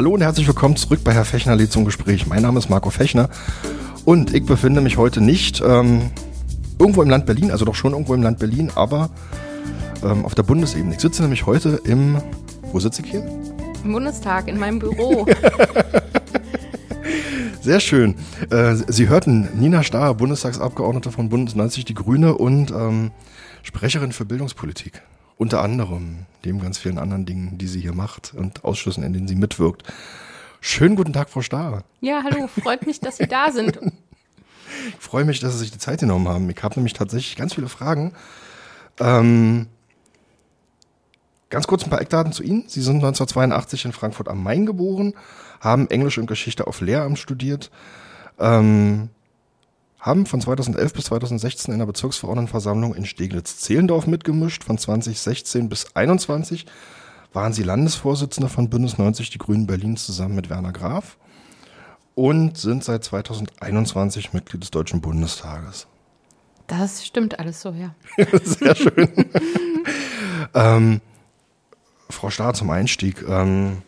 Hallo und herzlich willkommen zurück bei Herr Fechner lädt zum Gespräch. Mein Name ist Marco Fechner und ich befinde mich heute nicht ähm, irgendwo im Land Berlin, also doch schon irgendwo im Land Berlin, aber ähm, auf der Bundesebene. Ich sitze nämlich heute im, wo sitze ich hier? Im Bundestag, in meinem Büro. Sehr schön. Äh, Sie hörten Nina Starr, Bundestagsabgeordnete von Bundes 90 Die Grüne und ähm, Sprecherin für Bildungspolitik. Unter anderem, neben ganz vielen anderen Dingen, die sie hier macht und Ausschüssen, in denen sie mitwirkt. Schönen guten Tag, Frau Starr. Ja, hallo, freut mich, dass Sie da sind. Ich freue mich, dass Sie sich die Zeit genommen haben. Ich habe nämlich tatsächlich ganz viele Fragen. Ähm, ganz kurz ein paar Eckdaten zu Ihnen. Sie sind 1982 in Frankfurt am Main geboren, haben Englisch und Geschichte auf Lehramt studiert, ähm, haben von 2011 bis 2016 in der Bezirksverordnetenversammlung in Steglitz-Zehlendorf mitgemischt. Von 2016 bis 2021 waren sie Landesvorsitzende von Bündnis 90 Die Grünen Berlin zusammen mit Werner Graf und sind seit 2021 Mitglied des Deutschen Bundestages. Das stimmt alles so, ja. Sehr schön. ähm, Frau Stahr zum Einstieg. Ähm,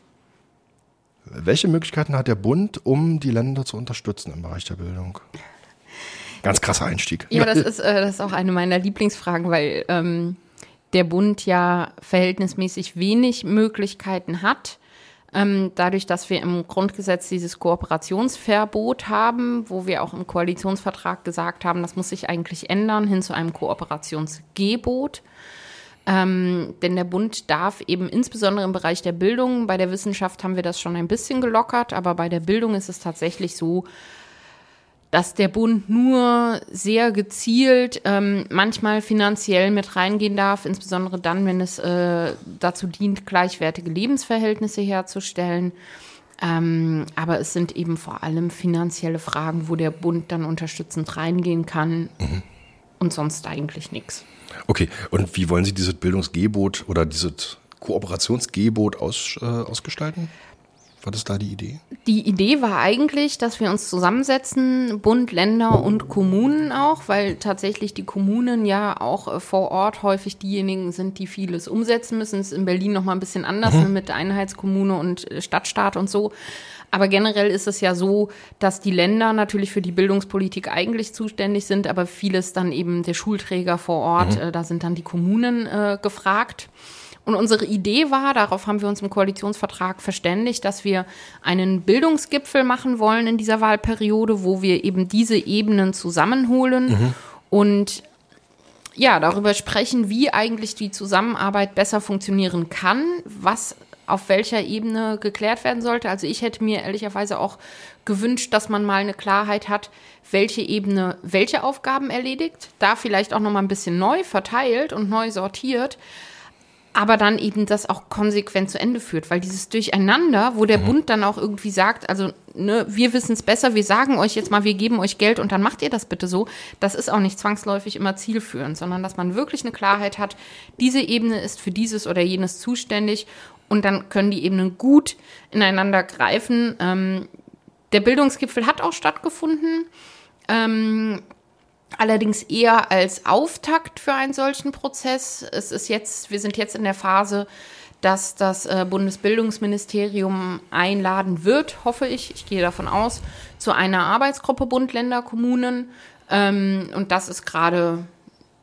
welche Möglichkeiten hat der Bund, um die Länder zu unterstützen im Bereich der Bildung? Ganz krasser Einstieg. Ja, das ist, äh, das ist auch eine meiner Lieblingsfragen, weil ähm, der Bund ja verhältnismäßig wenig Möglichkeiten hat. Ähm, dadurch, dass wir im Grundgesetz dieses Kooperationsverbot haben, wo wir auch im Koalitionsvertrag gesagt haben, das muss sich eigentlich ändern hin zu einem Kooperationsgebot. Ähm, denn der Bund darf eben insbesondere im Bereich der Bildung, bei der Wissenschaft haben wir das schon ein bisschen gelockert, aber bei der Bildung ist es tatsächlich so, dass der Bund nur sehr gezielt ähm, manchmal finanziell mit reingehen darf, insbesondere dann, wenn es äh, dazu dient, gleichwertige Lebensverhältnisse herzustellen. Ähm, aber es sind eben vor allem finanzielle Fragen, wo der Bund dann unterstützend reingehen kann mhm. und sonst eigentlich nichts. Okay, und wie wollen Sie dieses Bildungsgebot oder dieses Kooperationsgebot aus, äh, ausgestalten? Was ist da die Idee? Die Idee war eigentlich, dass wir uns zusammensetzen, Bund, Länder und Kommunen auch, weil tatsächlich die Kommunen ja auch äh, vor Ort häufig diejenigen sind, die vieles umsetzen müssen. Es ist in Berlin noch mal ein bisschen anders mhm. mit Einheitskommune und äh, Stadtstaat und so. Aber generell ist es ja so, dass die Länder natürlich für die Bildungspolitik eigentlich zuständig sind, aber vieles dann eben der Schulträger vor Ort, mhm. äh, da sind dann die Kommunen äh, gefragt. Und unsere Idee war, darauf haben wir uns im Koalitionsvertrag verständigt, dass wir einen Bildungsgipfel machen wollen in dieser Wahlperiode, wo wir eben diese Ebenen zusammenholen mhm. und ja, darüber sprechen, wie eigentlich die Zusammenarbeit besser funktionieren kann, was auf welcher Ebene geklärt werden sollte. Also ich hätte mir ehrlicherweise auch gewünscht, dass man mal eine Klarheit hat, welche Ebene welche Aufgaben erledigt, da vielleicht auch noch mal ein bisschen neu verteilt und neu sortiert, aber dann eben das auch konsequent zu Ende führt, weil dieses Durcheinander, wo der mhm. Bund dann auch irgendwie sagt, also ne, wir wissen es besser, wir sagen euch jetzt mal, wir geben euch Geld und dann macht ihr das bitte so, das ist auch nicht zwangsläufig immer zielführend, sondern dass man wirklich eine Klarheit hat, diese Ebene ist für dieses oder jenes zuständig und dann können die Ebenen gut ineinander greifen. Ähm, der Bildungsgipfel hat auch stattgefunden. Ähm, allerdings eher als Auftakt für einen solchen Prozess. Es ist jetzt, wir sind jetzt in der Phase, dass das äh, Bundesbildungsministerium einladen wird, hoffe ich, ich gehe davon aus, zu einer Arbeitsgruppe Bund, Länder, Kommunen. Ähm, und das ist gerade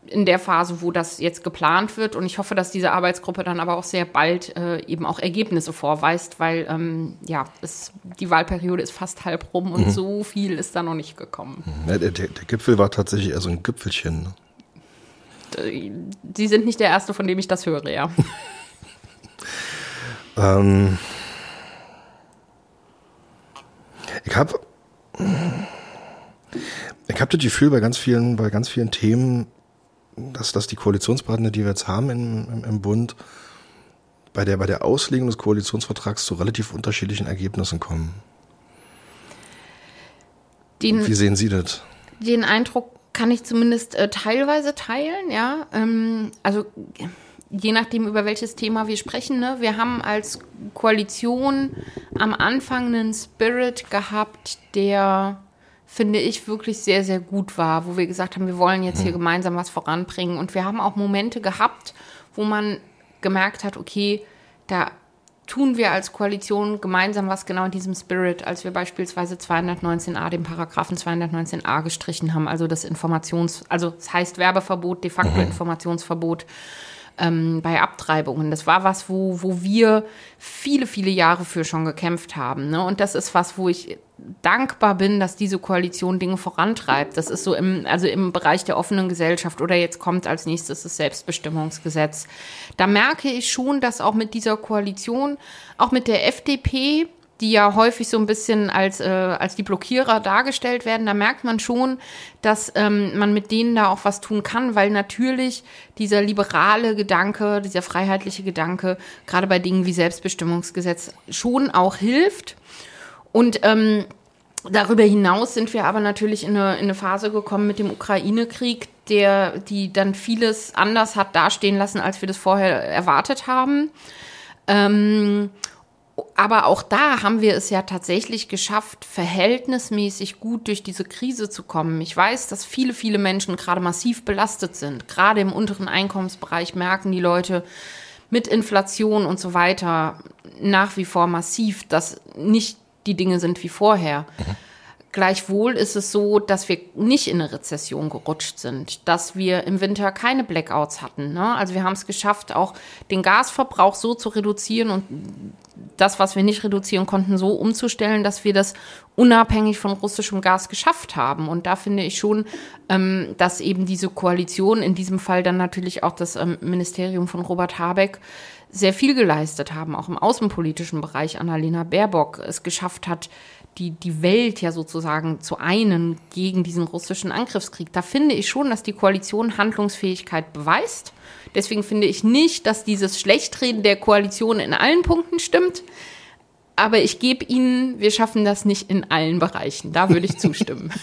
in der Phase, wo das jetzt geplant wird. Und ich hoffe, dass diese Arbeitsgruppe dann aber auch sehr bald äh, eben auch Ergebnisse vorweist, weil ähm, ja, es, die Wahlperiode ist fast halb rum und mhm. so viel ist da noch nicht gekommen. Ja, der, der, Gipfel war tatsächlich eher so ein Gipfelchen. Ne? Sie sind nicht der Erste, von dem ich das höre, ja. ähm, ich habe ich habe das Gefühl, bei ganz vielen, bei ganz vielen Themen dass, dass die Koalitionspartner, die wir jetzt haben im, im, im Bund, bei der, bei der Auslegung des Koalitionsvertrags zu relativ unterschiedlichen Ergebnissen kommen. Den, Wie sehen Sie das? Den Eindruck kann ich zumindest äh, teilweise teilen, ja. Ähm, also je nachdem, über welches Thema wir sprechen. Ne? Wir haben als Koalition am Anfang einen Spirit gehabt, der finde ich, wirklich sehr, sehr gut war, wo wir gesagt haben, wir wollen jetzt hier hm. gemeinsam was voranbringen. Und wir haben auch Momente gehabt, wo man gemerkt hat, okay, da tun wir als Koalition gemeinsam was genau in diesem Spirit, als wir beispielsweise 219a, den Paragraphen 219a gestrichen haben, also das Informations, also es das heißt Werbeverbot, de facto mhm. Informationsverbot ähm, bei Abtreibungen. Das war was, wo, wo wir viele, viele Jahre für schon gekämpft haben. Ne? Und das ist was, wo ich dankbar bin, dass diese Koalition Dinge vorantreibt. Das ist so im, also im Bereich der offenen Gesellschaft oder jetzt kommt als nächstes das Selbstbestimmungsgesetz. Da merke ich schon, dass auch mit dieser Koalition, auch mit der FDP, die ja häufig so ein bisschen als, äh, als die Blockierer dargestellt werden, da merkt man schon, dass ähm, man mit denen da auch was tun kann, weil natürlich dieser liberale Gedanke, dieser freiheitliche Gedanke, gerade bei Dingen wie Selbstbestimmungsgesetz, schon auch hilft. Und ähm, darüber hinaus sind wir aber natürlich in eine, in eine Phase gekommen mit dem Ukraine-Krieg, der die dann vieles anders hat dastehen lassen, als wir das vorher erwartet haben. Ähm, aber auch da haben wir es ja tatsächlich geschafft, verhältnismäßig gut durch diese Krise zu kommen. Ich weiß, dass viele, viele Menschen gerade massiv belastet sind. Gerade im unteren Einkommensbereich merken die Leute mit Inflation und so weiter nach wie vor massiv, dass nicht die Dinge sind wie vorher. Mhm. Gleichwohl ist es so, dass wir nicht in eine Rezession gerutscht sind, dass wir im Winter keine Blackouts hatten. Ne? Also wir haben es geschafft, auch den Gasverbrauch so zu reduzieren und das, was wir nicht reduzieren konnten, so umzustellen, dass wir das unabhängig von russischem Gas geschafft haben. Und da finde ich schon, ähm, dass eben diese Koalition, in diesem Fall dann natürlich auch das ähm, Ministerium von Robert Habeck, sehr viel geleistet haben, auch im außenpolitischen Bereich Annalena Baerbock es geschafft hat, die, die Welt ja sozusagen zu einen gegen diesen russischen Angriffskrieg. Da finde ich schon, dass die Koalition Handlungsfähigkeit beweist. Deswegen finde ich nicht, dass dieses Schlechtreden der Koalition in allen Punkten stimmt. Aber ich gebe Ihnen, wir schaffen das nicht in allen Bereichen. Da würde ich zustimmen.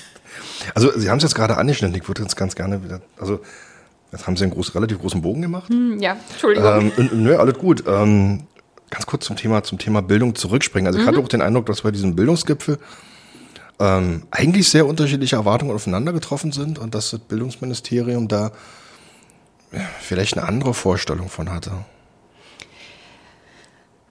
Also Sie haben es jetzt gerade angeschnitten. Ich würde jetzt ganz gerne wieder, also jetzt haben Sie einen groß, relativ großen Bogen gemacht. Hm, ja, Entschuldigung. Ähm, nö, alles gut. Ähm, ganz kurz zum Thema, zum Thema Bildung zurückspringen. Also ich hatte mhm. auch den Eindruck, dass bei diesem Bildungsgipfel ähm, eigentlich sehr unterschiedliche Erwartungen aufeinander getroffen sind und dass das Bildungsministerium da ja, vielleicht eine andere Vorstellung von hatte.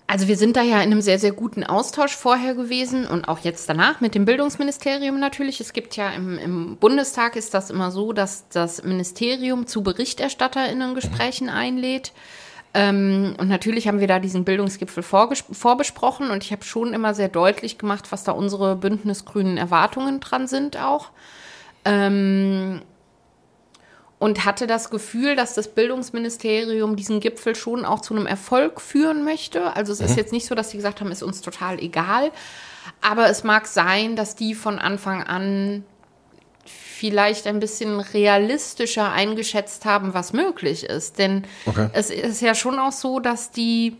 Also wir sind da ja in einem sehr, sehr guten Austausch vorher gewesen und auch jetzt danach mit dem Bildungsministerium natürlich. Es gibt ja im, im Bundestag ist das immer so, dass das Ministerium zu BerichterstatterInnen Gesprächen einlädt. Ähm, und natürlich haben wir da diesen Bildungsgipfel vorbesprochen und ich habe schon immer sehr deutlich gemacht, was da unsere bündnisgrünen Erwartungen dran sind auch. Ähm, und hatte das Gefühl, dass das Bildungsministerium diesen Gipfel schon auch zu einem Erfolg führen möchte. Also es mhm. ist jetzt nicht so, dass sie gesagt haben, ist uns total egal. Aber es mag sein, dass die von Anfang an vielleicht ein bisschen realistischer eingeschätzt haben, was möglich ist. Denn okay. es ist ja schon auch so, dass die,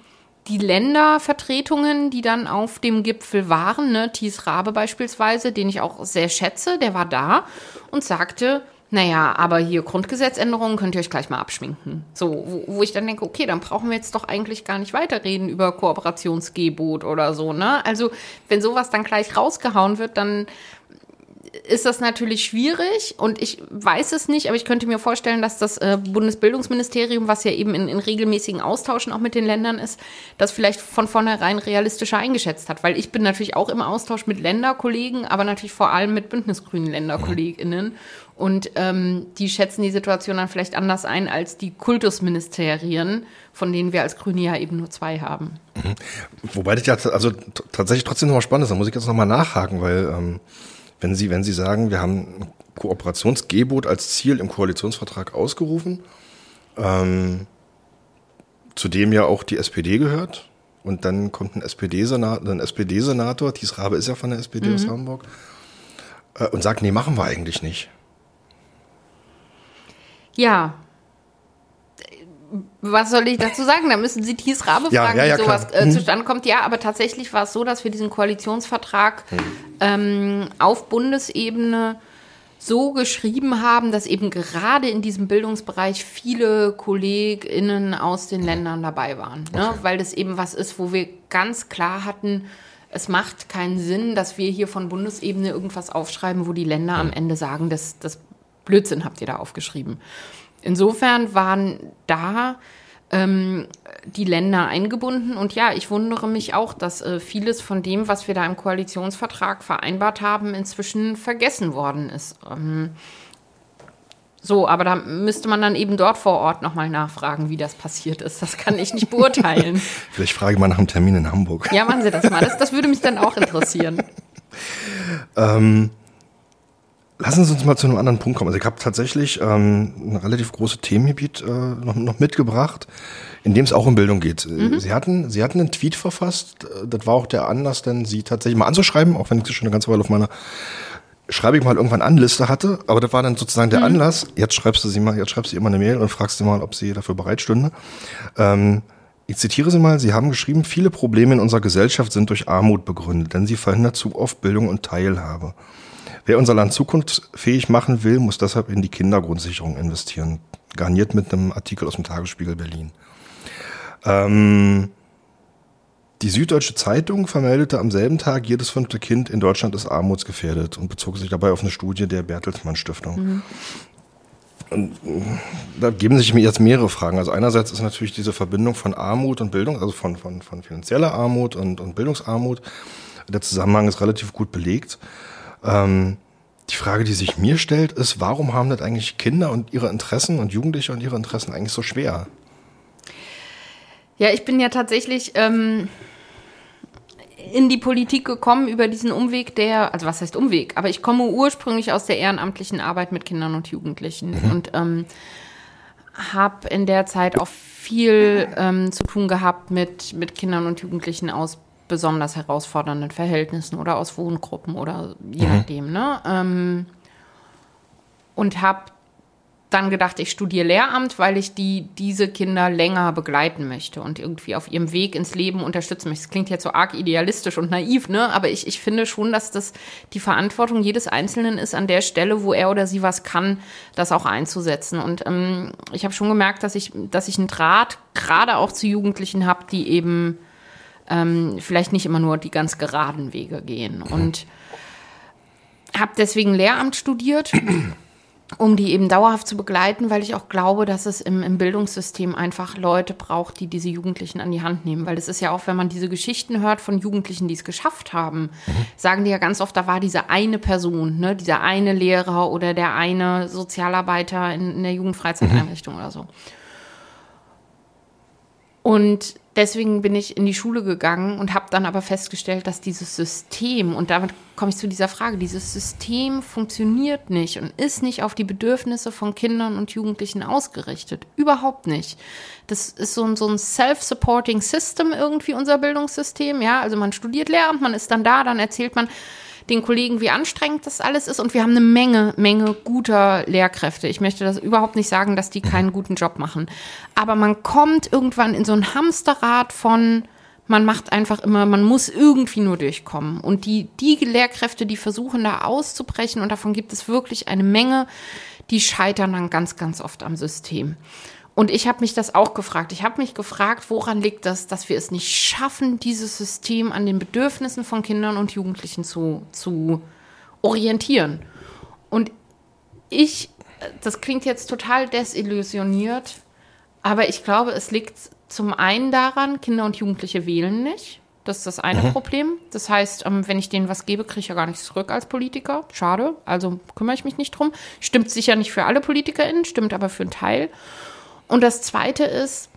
die Ländervertretungen, die dann auf dem Gipfel waren, ne, Thies Rabe beispielsweise, den ich auch sehr schätze, der war da und sagte, naja, aber hier Grundgesetzänderungen könnt ihr euch gleich mal abschminken. So, wo, wo, ich dann denke, okay, dann brauchen wir jetzt doch eigentlich gar nicht weiterreden über Kooperationsgebot oder so, ne? Also, wenn sowas dann gleich rausgehauen wird, dann ist das natürlich schwierig und ich weiß es nicht, aber ich könnte mir vorstellen, dass das äh, Bundesbildungsministerium, was ja eben in, in, regelmäßigen Austauschen auch mit den Ländern ist, das vielleicht von vornherein realistischer eingeschätzt hat. Weil ich bin natürlich auch im Austausch mit Länderkollegen, aber natürlich vor allem mit bündnisgrünen Länderkolleginnen. Und ähm, die schätzen die Situation dann vielleicht anders ein als die Kultusministerien, von denen wir als Grüne ja eben nur zwei haben. Mhm. Wobei das ja also tatsächlich trotzdem nochmal spannend ist, da muss ich jetzt nochmal nachhaken, weil ähm, wenn Sie, wenn Sie sagen, wir haben ein Kooperationsgebot als Ziel im Koalitionsvertrag ausgerufen, ähm, zu dem ja auch die SPD gehört. Und dann kommt ein SPD-Senator, ein SPD-Senator, Thies Rabe ist ja von der SPD mhm. aus Hamburg, äh, und sagt, nee, machen wir eigentlich nicht. Ja, was soll ich dazu sagen? Da müssen Sie Thies Rabe ja, fragen, ja, ja, wie sowas äh, mhm. zustande kommt. Ja, aber tatsächlich war es so, dass wir diesen Koalitionsvertrag mhm. ähm, auf Bundesebene so geschrieben haben, dass eben gerade in diesem Bildungsbereich viele KollegInnen aus den Ländern dabei waren. Ne? Okay. Weil das eben was ist, wo wir ganz klar hatten, es macht keinen Sinn, dass wir hier von Bundesebene irgendwas aufschreiben, wo die Länder mhm. am Ende sagen, das, das Blödsinn habt ihr da aufgeschrieben. Insofern waren da ähm, die Länder eingebunden. Und ja, ich wundere mich auch, dass äh, vieles von dem, was wir da im Koalitionsvertrag vereinbart haben, inzwischen vergessen worden ist. Ähm, so, aber da müsste man dann eben dort vor Ort nochmal nachfragen, wie das passiert ist. Das kann ich nicht beurteilen. Vielleicht frage ich mal nach einem Termin in Hamburg. Ja, machen Sie das mal. Das, das würde mich dann auch interessieren. ähm, lassen Sie uns mal zu einem anderen Punkt kommen. Also ich habe tatsächlich ähm, ein relativ großes Themengebiet äh, noch, noch mitgebracht, in dem es auch um Bildung geht. Mhm. Sie hatten, Sie hatten einen Tweet verfasst. Das war auch der Anlass, denn Sie tatsächlich mal anzuschreiben, auch wenn ich sie schon eine ganze Weile auf meiner schreibe ich mal irgendwann an Liste hatte, aber das war dann sozusagen der mhm. Anlass. Jetzt schreibst du sie mal, jetzt schreibst du ihr mal eine Mail und fragst sie mal, ob sie dafür bereit stünde. Ähm, ich zitiere Sie mal, Sie haben geschrieben, viele Probleme in unserer Gesellschaft sind durch Armut begründet, denn sie verhindert zu oft Bildung und Teilhabe. Wer unser Land zukunftsfähig machen will, muss deshalb in die Kindergrundsicherung investieren. Garniert mit einem Artikel aus dem Tagesspiegel Berlin. Ähm, die Süddeutsche Zeitung vermeldete am selben Tag, jedes fünfte Kind in Deutschland ist armutsgefährdet und bezog sich dabei auf eine Studie der Bertelsmann Stiftung. Mhm. Und äh, da geben sich mir jetzt mehrere Fragen. Also einerseits ist natürlich diese Verbindung von Armut und Bildung, also von, von, von finanzieller Armut und, und Bildungsarmut. Der Zusammenhang ist relativ gut belegt. Ähm, die Frage, die sich mir stellt, ist, warum haben das eigentlich Kinder und ihre Interessen und Jugendliche und ihre Interessen eigentlich so schwer? Ja, ich bin ja tatsächlich ähm, in die Politik gekommen über diesen Umweg der, also was heißt Umweg, aber ich komme ursprünglich aus der ehrenamtlichen Arbeit mit Kindern und Jugendlichen mhm. und ähm, habe in der Zeit auch viel ähm, zu tun gehabt mit, mit Kindern und Jugendlichen aus besonders herausfordernden Verhältnissen oder aus Wohngruppen oder je mhm. nachdem, ne? Ähm, und habe dann gedacht, ich studiere Lehramt, weil ich die, diese Kinder länger begleiten möchte und irgendwie auf ihrem Weg ins Leben unterstützen möchte. Das klingt jetzt so arg idealistisch und naiv, ne? Aber ich, ich finde schon, dass das die Verantwortung jedes Einzelnen ist, an der Stelle, wo er oder sie was kann, das auch einzusetzen. Und ähm, ich habe schon gemerkt, dass ich, dass ich einen Draht gerade auch zu Jugendlichen habe, die eben ähm, vielleicht nicht immer nur die ganz geraden Wege gehen. Und habe deswegen Lehramt studiert um die eben dauerhaft zu begleiten, weil ich auch glaube, dass es im, im, Bildungssystem einfach Leute braucht, die diese Jugendlichen an die Hand nehmen. Weil es ist ja auch, wenn man diese Geschichten hört von Jugendlichen, die es geschafft haben, mhm. sagen die ja ganz oft, da war diese eine Person, ne, dieser eine Lehrer oder der eine Sozialarbeiter in, in der Jugendfreizeiteinrichtung mhm. oder so. Und deswegen bin ich in die Schule gegangen und habe dann aber festgestellt, dass dieses System, und damit komme ich zu dieser Frage, dieses System funktioniert nicht und ist nicht auf die Bedürfnisse von Kindern und Jugendlichen ausgerichtet. Überhaupt nicht. Das ist so ein, so ein self-supporting System irgendwie, unser Bildungssystem. Ja, also man studiert Lehramt, man ist dann da, dann erzählt man, den Kollegen, wie anstrengend das alles ist. Und wir haben eine Menge, Menge guter Lehrkräfte. Ich möchte das überhaupt nicht sagen, dass die keinen guten Job machen. Aber man kommt irgendwann in so ein Hamsterrad von, man macht einfach immer, man muss irgendwie nur durchkommen. Und die, die Lehrkräfte, die versuchen da auszubrechen, und davon gibt es wirklich eine Menge, die scheitern dann ganz, ganz oft am System. Und ich habe mich das auch gefragt. Ich habe mich gefragt, woran liegt das, dass wir es nicht schaffen, dieses System an den Bedürfnissen von Kindern und Jugendlichen zu, zu orientieren. Und ich, das klingt jetzt total desillusioniert, aber ich glaube, es liegt zum einen daran, Kinder und Jugendliche wählen nicht. Das ist das eine mhm. Problem. Das heißt, ähm, wenn ich denen was gebe, kriege ich ja gar nichts zurück als Politiker. Schade. Also kümmere ich mich nicht drum. Stimmt sicher nicht für alle PolitikerInnen, stimmt aber für einen Teil. Und das Zweite ist,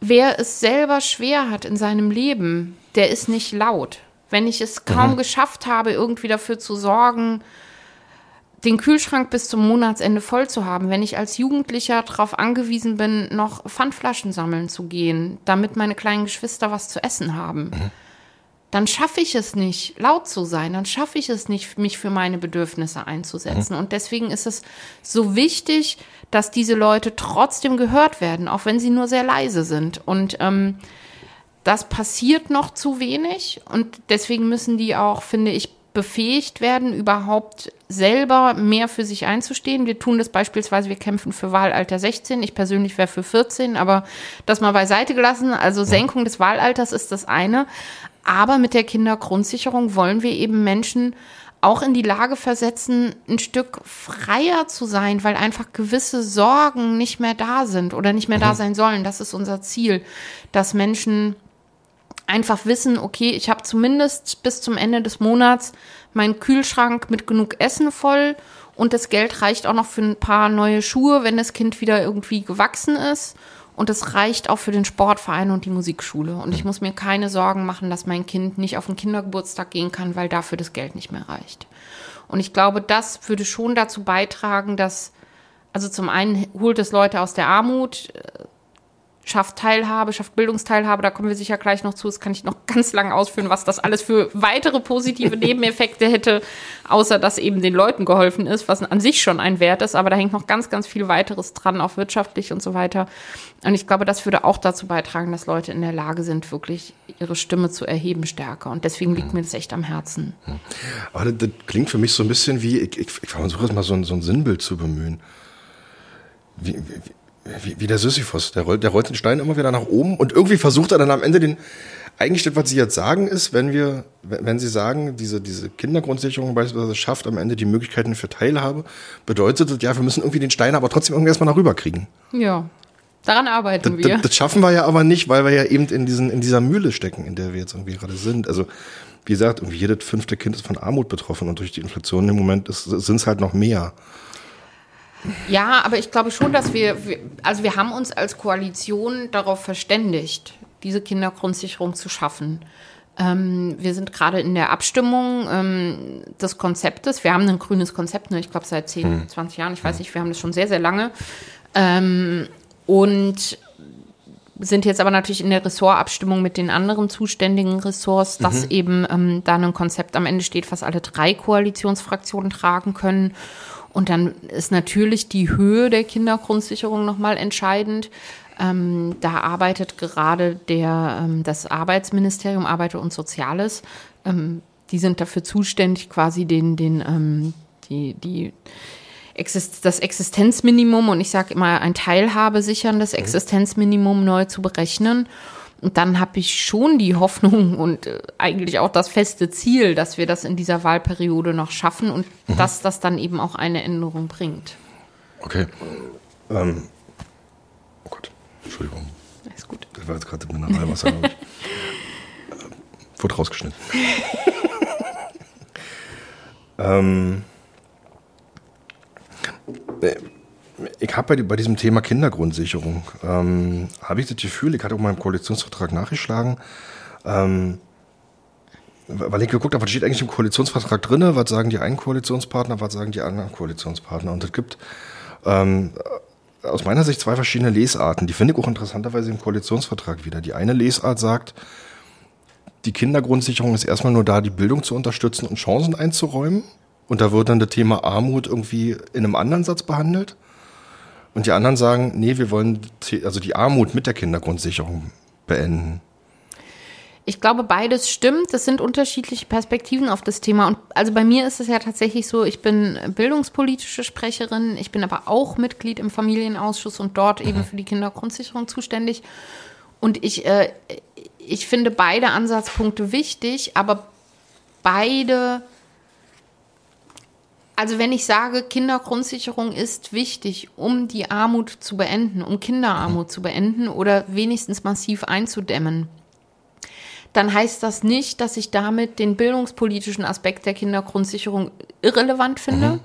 wer es selber schwer hat in seinem Leben, der ist nicht laut. Wenn ich es kaum mhm. geschafft habe, irgendwie dafür zu sorgen, den Kühlschrank bis zum Monatsende voll zu haben, wenn ich als Jugendlicher darauf angewiesen bin, noch Pfandflaschen sammeln zu gehen, damit meine kleinen Geschwister was zu essen haben, mhm. Dann schaffe ich es nicht, laut zu sein, dann schaffe ich es nicht, mich für meine Bedürfnisse einzusetzen. Mhm. Und deswegen ist es so wichtig, dass diese Leute trotzdem gehört werden, auch wenn sie nur sehr leise sind. Und ähm, das passiert noch zu wenig und deswegen müssen die auch, finde ich, befähigt werden, überhaupt selber mehr für sich einzustehen. Wir tun das beispielsweise, wir kämpfen für Wahlalter 16. Ich persönlich wäre für 14, aber das mal beiseite gelassen. Also Senkung des Wahlalters ist das eine. Aber mit der Kindergrundsicherung wollen wir eben Menschen auch in die Lage versetzen, ein Stück freier zu sein, weil einfach gewisse Sorgen nicht mehr da sind oder nicht mehr mhm. da sein sollen. Das ist unser Ziel, dass Menschen einfach wissen, okay, ich habe zumindest bis zum Ende des Monats meinen Kühlschrank mit genug Essen voll und das Geld reicht auch noch für ein paar neue Schuhe, wenn das Kind wieder irgendwie gewachsen ist. Und es reicht auch für den Sportverein und die Musikschule. Und ich muss mir keine Sorgen machen, dass mein Kind nicht auf den Kindergeburtstag gehen kann, weil dafür das Geld nicht mehr reicht. Und ich glaube, das würde schon dazu beitragen, dass, also zum einen holt es Leute aus der Armut, schafft Teilhabe, schafft Bildungsteilhabe, da kommen wir sicher gleich noch zu. Das kann ich noch ganz lang ausführen, was das alles für weitere positive Nebeneffekte hätte, außer dass eben den Leuten geholfen ist, was an sich schon ein Wert ist, aber da hängt noch ganz, ganz viel weiteres dran, auch wirtschaftlich und so weiter. Und ich glaube, das würde auch dazu beitragen, dass Leute in der Lage sind, wirklich ihre Stimme zu erheben stärker. Und deswegen liegt mir das echt am Herzen. Aber das, das klingt für mich so ein bisschen wie, ich, ich, ich versuche jetzt mal so ein, so ein Sinnbild zu bemühen. Wie, wie, wie, wie der Sisyphus. Der rollt, der rollt den Stein immer wieder nach oben und irgendwie versucht er dann am Ende den. Eigentlich das, was Sie jetzt sagen, ist, wenn wir, wenn Sie sagen, diese, diese Kindergrundsicherung beispielsweise schafft am Ende die Möglichkeiten für Teilhabe, bedeutet das, ja, wir müssen irgendwie den Stein aber trotzdem irgendwie erstmal nach rüber kriegen. Ja. Daran arbeiten das, wir. Das, das, schaffen wir ja aber nicht, weil wir ja eben in, diesen, in dieser Mühle stecken, in der wir jetzt irgendwie gerade sind. Also, wie gesagt, irgendwie jedes fünfte Kind ist von Armut betroffen und durch die Inflation im Moment sind es halt noch mehr. Ja, aber ich glaube schon, dass wir, also wir haben uns als Koalition darauf verständigt, diese Kindergrundsicherung zu schaffen. Ähm, wir sind gerade in der Abstimmung ähm, des Konzeptes. Wir haben ein grünes Konzept, ne, ich glaube seit 10, hm. 20 Jahren, ich weiß nicht, wir haben das schon sehr, sehr lange. Ähm, und sind jetzt aber natürlich in der Ressortabstimmung mit den anderen zuständigen Ressorts, dass mhm. eben ähm, da ein Konzept am Ende steht, was alle drei Koalitionsfraktionen tragen können. Und dann ist natürlich die Höhe der Kindergrundsicherung nochmal entscheidend. Ähm, da arbeitet gerade der, ähm, das Arbeitsministerium, Arbeit und Soziales. Ähm, die sind dafür zuständig, quasi den, den, ähm, die, die Exist das Existenzminimum und ich sage immer ein Teilhabe sicherndes mhm. Existenzminimum neu zu berechnen. Und dann habe ich schon die Hoffnung und äh, eigentlich auch das feste Ziel, dass wir das in dieser Wahlperiode noch schaffen und mhm. dass das dann eben auch eine Änderung bringt. Okay. Ähm, oh Gott, Entschuldigung. Ist gut. Das war jetzt gerade Mineralwasser, ich. äh, wurde rausgeschnitten. ähm, äh, ich habe bei, bei, diesem Thema Kindergrundsicherung, ähm, habe ich das Gefühl, ich hatte auch mal im Koalitionsvertrag nachgeschlagen, ähm, weil ich geguckt habe, was steht eigentlich im Koalitionsvertrag drin, was sagen die einen Koalitionspartner, was sagen die anderen Koalitionspartner. Und es gibt ähm, aus meiner Sicht zwei verschiedene Lesarten. Die finde ich auch interessanterweise im Koalitionsvertrag wieder. Die eine Lesart sagt, die Kindergrundsicherung ist erstmal nur da, die Bildung zu unterstützen und Chancen einzuräumen. Und da wird dann das Thema Armut irgendwie in einem anderen Satz behandelt. Und die anderen sagen, nee, wir wollen also die Armut mit der Kindergrundsicherung beenden. Ich glaube, beides stimmt. Das sind unterschiedliche Perspektiven auf das Thema. Und also bei mir ist es ja tatsächlich so, ich bin bildungspolitische Sprecherin, ich bin aber auch Mitglied im Familienausschuss und dort mhm. eben für die Kindergrundsicherung zuständig. Und ich, äh, ich finde beide Ansatzpunkte wichtig, aber beide also wenn ich sage, Kindergrundsicherung ist wichtig, um die Armut zu beenden, um Kinderarmut zu beenden oder wenigstens massiv einzudämmen, dann heißt das nicht, dass ich damit den bildungspolitischen Aspekt der Kindergrundsicherung irrelevant finde. Mhm.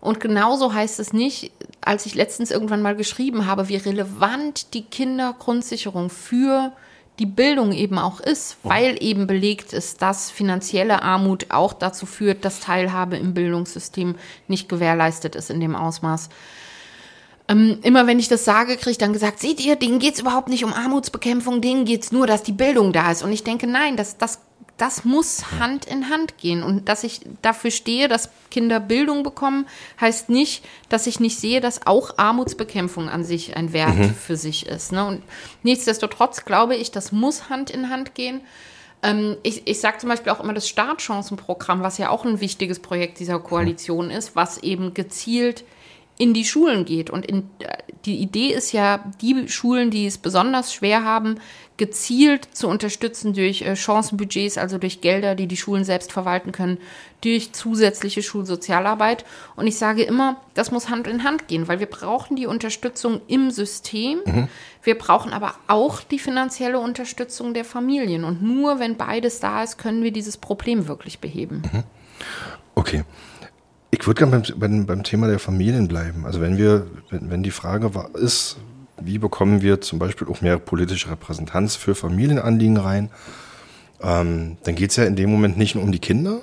Und genauso heißt es nicht, als ich letztens irgendwann mal geschrieben habe, wie relevant die Kindergrundsicherung für die Bildung eben auch ist, weil eben belegt ist, dass finanzielle Armut auch dazu führt, dass Teilhabe im Bildungssystem nicht gewährleistet ist in dem Ausmaß. Ähm, immer wenn ich das sage, kriege ich dann gesagt, seht ihr, denen geht's überhaupt nicht um Armutsbekämpfung, denen geht's nur, dass die Bildung da ist. Und ich denke, nein, das, das das muss Hand in Hand gehen. Und dass ich dafür stehe, dass Kinder Bildung bekommen, heißt nicht, dass ich nicht sehe, dass auch Armutsbekämpfung an sich ein Wert mhm. für sich ist. Ne? Und nichtsdestotrotz glaube ich, das muss Hand in Hand gehen. Ähm, ich ich sage zum Beispiel auch immer das Startchancenprogramm, was ja auch ein wichtiges Projekt dieser Koalition ist, was eben gezielt in die Schulen geht. Und in, die Idee ist ja, die Schulen, die es besonders schwer haben, gezielt zu unterstützen durch äh, Chancenbudgets, also durch Gelder, die die Schulen selbst verwalten können, durch zusätzliche Schulsozialarbeit. Und ich sage immer, das muss Hand in Hand gehen, weil wir brauchen die Unterstützung im System. Mhm. Wir brauchen aber auch die finanzielle Unterstützung der Familien. Und nur wenn beides da ist, können wir dieses Problem wirklich beheben. Mhm. Okay. Ich würde gerne beim, beim, Thema der Familien bleiben. Also wenn wir, wenn, wenn die Frage war, ist, wie bekommen wir zum Beispiel auch mehr politische Repräsentanz für Familienanliegen rein, ähm, dann geht es ja in dem Moment nicht nur um die Kinder,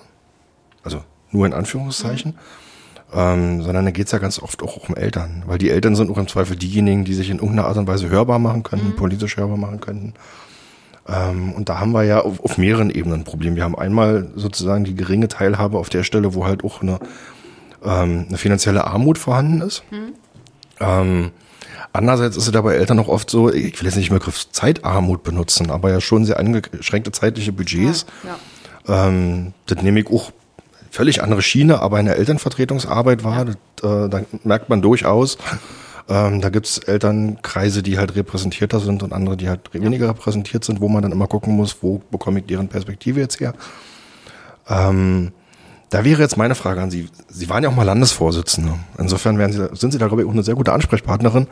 also nur in Anführungszeichen, mhm. ähm, sondern dann geht es ja ganz oft auch um Eltern, weil die Eltern sind auch im Zweifel diejenigen, die sich in irgendeiner Art und Weise hörbar machen können, mhm. politisch hörbar machen könnten. Ähm, und da haben wir ja auf, auf mehreren Ebenen ein Problem. Wir haben einmal sozusagen die geringe Teilhabe auf der Stelle, wo halt auch eine ähm, eine finanzielle Armut vorhanden ist. Mhm. Ähm, andererseits ist es dabei Eltern auch oft so, ich will jetzt nicht den Begriff Zeitarmut benutzen, aber ja schon sehr eingeschränkte zeitliche Budgets. Ja, ja. Ähm, das nehme ich auch völlig andere Schiene, aber eine Elternvertretungsarbeit war, ja. das, äh, da merkt man durchaus, ähm, da gibt's Elternkreise, die halt repräsentierter sind und andere, die halt weniger repräsentiert sind, wo man dann immer gucken muss, wo bekomme ich deren Perspektive jetzt her. Ähm, da wäre jetzt meine Frage an Sie. Sie waren ja auch mal Landesvorsitzende. Insofern Sie, sind Sie da, glaube ich, auch eine sehr gute Ansprechpartnerin.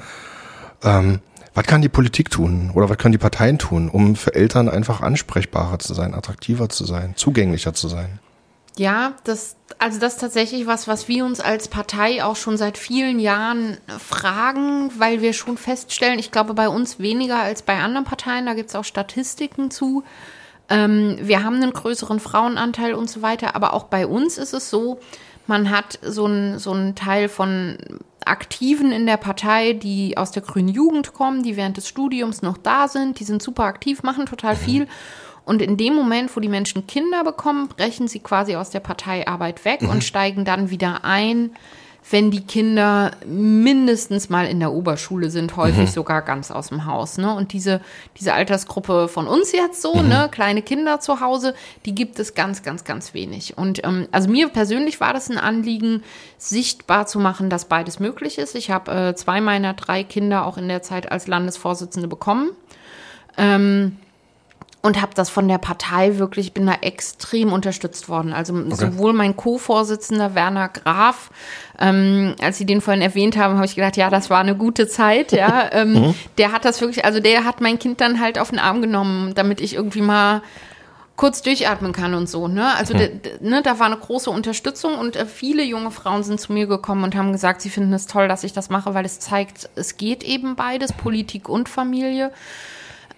Ähm, was kann die Politik tun oder was können die Parteien tun, um für Eltern einfach ansprechbarer zu sein, attraktiver zu sein, zugänglicher zu sein? Ja, das, also das ist tatsächlich was, was wir uns als Partei auch schon seit vielen Jahren fragen, weil wir schon feststellen, ich glaube bei uns weniger als bei anderen Parteien, da gibt es auch Statistiken zu, ähm, wir haben einen größeren Frauenanteil und so weiter, aber auch bei uns ist es so, man hat so einen so einen Teil von Aktiven in der Partei, die aus der grünen Jugend kommen, die während des Studiums noch da sind, die sind super aktiv, machen total viel. Und in dem Moment, wo die Menschen Kinder bekommen, brechen sie quasi aus der Parteiarbeit weg mhm. und steigen dann wieder ein wenn die Kinder mindestens mal in der Oberschule sind, häufig mhm. sogar ganz aus dem Haus. Ne? Und diese, diese Altersgruppe von uns jetzt so, mhm. ne, kleine Kinder zu Hause, die gibt es ganz, ganz, ganz wenig. Und ähm, also mir persönlich war das ein Anliegen, sichtbar zu machen, dass beides möglich ist. Ich habe äh, zwei meiner drei Kinder auch in der Zeit als Landesvorsitzende bekommen. Ähm, und habe das von der Partei wirklich, bin da extrem unterstützt worden. Also okay. sowohl mein Co-Vorsitzender Werner Graf, ähm, als Sie den vorhin erwähnt haben, habe ich gedacht, ja, das war eine gute Zeit, ja. ähm, mhm. Der hat das wirklich, also der hat mein Kind dann halt auf den Arm genommen, damit ich irgendwie mal kurz durchatmen kann und so. Ne? Also mhm. ne, da war eine große Unterstützung und äh, viele junge Frauen sind zu mir gekommen und haben gesagt, sie finden es toll, dass ich das mache, weil es zeigt, es geht eben beides, Politik und Familie.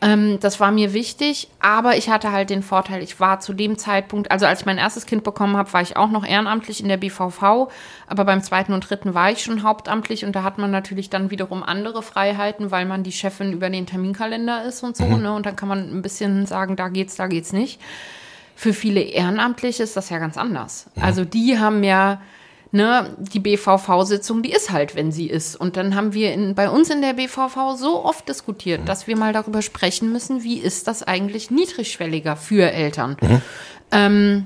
Ähm, das war mir wichtig, aber ich hatte halt den Vorteil, ich war zu dem Zeitpunkt, also als ich mein erstes Kind bekommen habe, war ich auch noch ehrenamtlich in der BVV, aber beim zweiten und dritten war ich schon hauptamtlich und da hat man natürlich dann wiederum andere Freiheiten, weil man die Chefin über den Terminkalender ist und so, mhm. ne? Und dann kann man ein bisschen sagen, da geht's, da geht's nicht. Für viele Ehrenamtliche ist das ja ganz anders. Mhm. Also die haben ja ne, die BVV-Sitzung, die ist halt, wenn sie ist. Und dann haben wir in, bei uns in der BVV so oft diskutiert, mhm. dass wir mal darüber sprechen müssen, wie ist das eigentlich niedrigschwelliger für Eltern. Mhm. Ähm,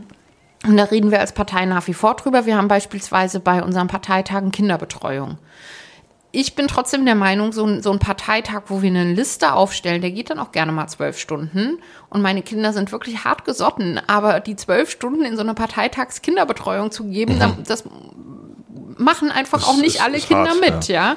und da reden wir als Partei nach wie vor drüber. Wir haben beispielsweise bei unseren Parteitagen Kinderbetreuung. Ich bin trotzdem der Meinung, so ein, so ein Parteitag, wo wir eine Liste aufstellen, der geht dann auch gerne mal zwölf Stunden. Und meine Kinder sind wirklich hart gesotten. Aber die zwölf Stunden in so eine Parteitagskinderbetreuung zu geben, mhm. das machen einfach das auch nicht alle Kinder hart, mit, ja. ja.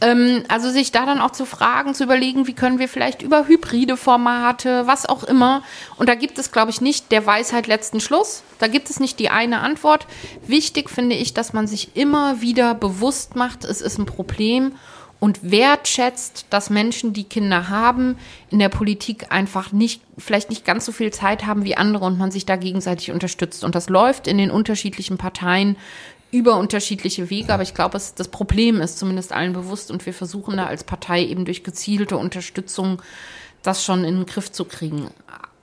Ähm, also sich da dann auch zu fragen, zu überlegen, wie können wir vielleicht über hybride Formate, was auch immer. Und da gibt es, glaube ich, nicht der Weisheit letzten Schluss. Da gibt es nicht die eine Antwort. Wichtig finde ich, dass man sich immer wieder bewusst macht, es ist ein Problem und wertschätzt, dass Menschen, die Kinder haben, in der Politik einfach nicht, vielleicht nicht ganz so viel Zeit haben wie andere und man sich da gegenseitig unterstützt. Und das läuft in den unterschiedlichen Parteien über unterschiedliche Wege, aber ich glaube, das Problem ist zumindest allen bewusst und wir versuchen da als Partei eben durch gezielte Unterstützung das schon in den Griff zu kriegen.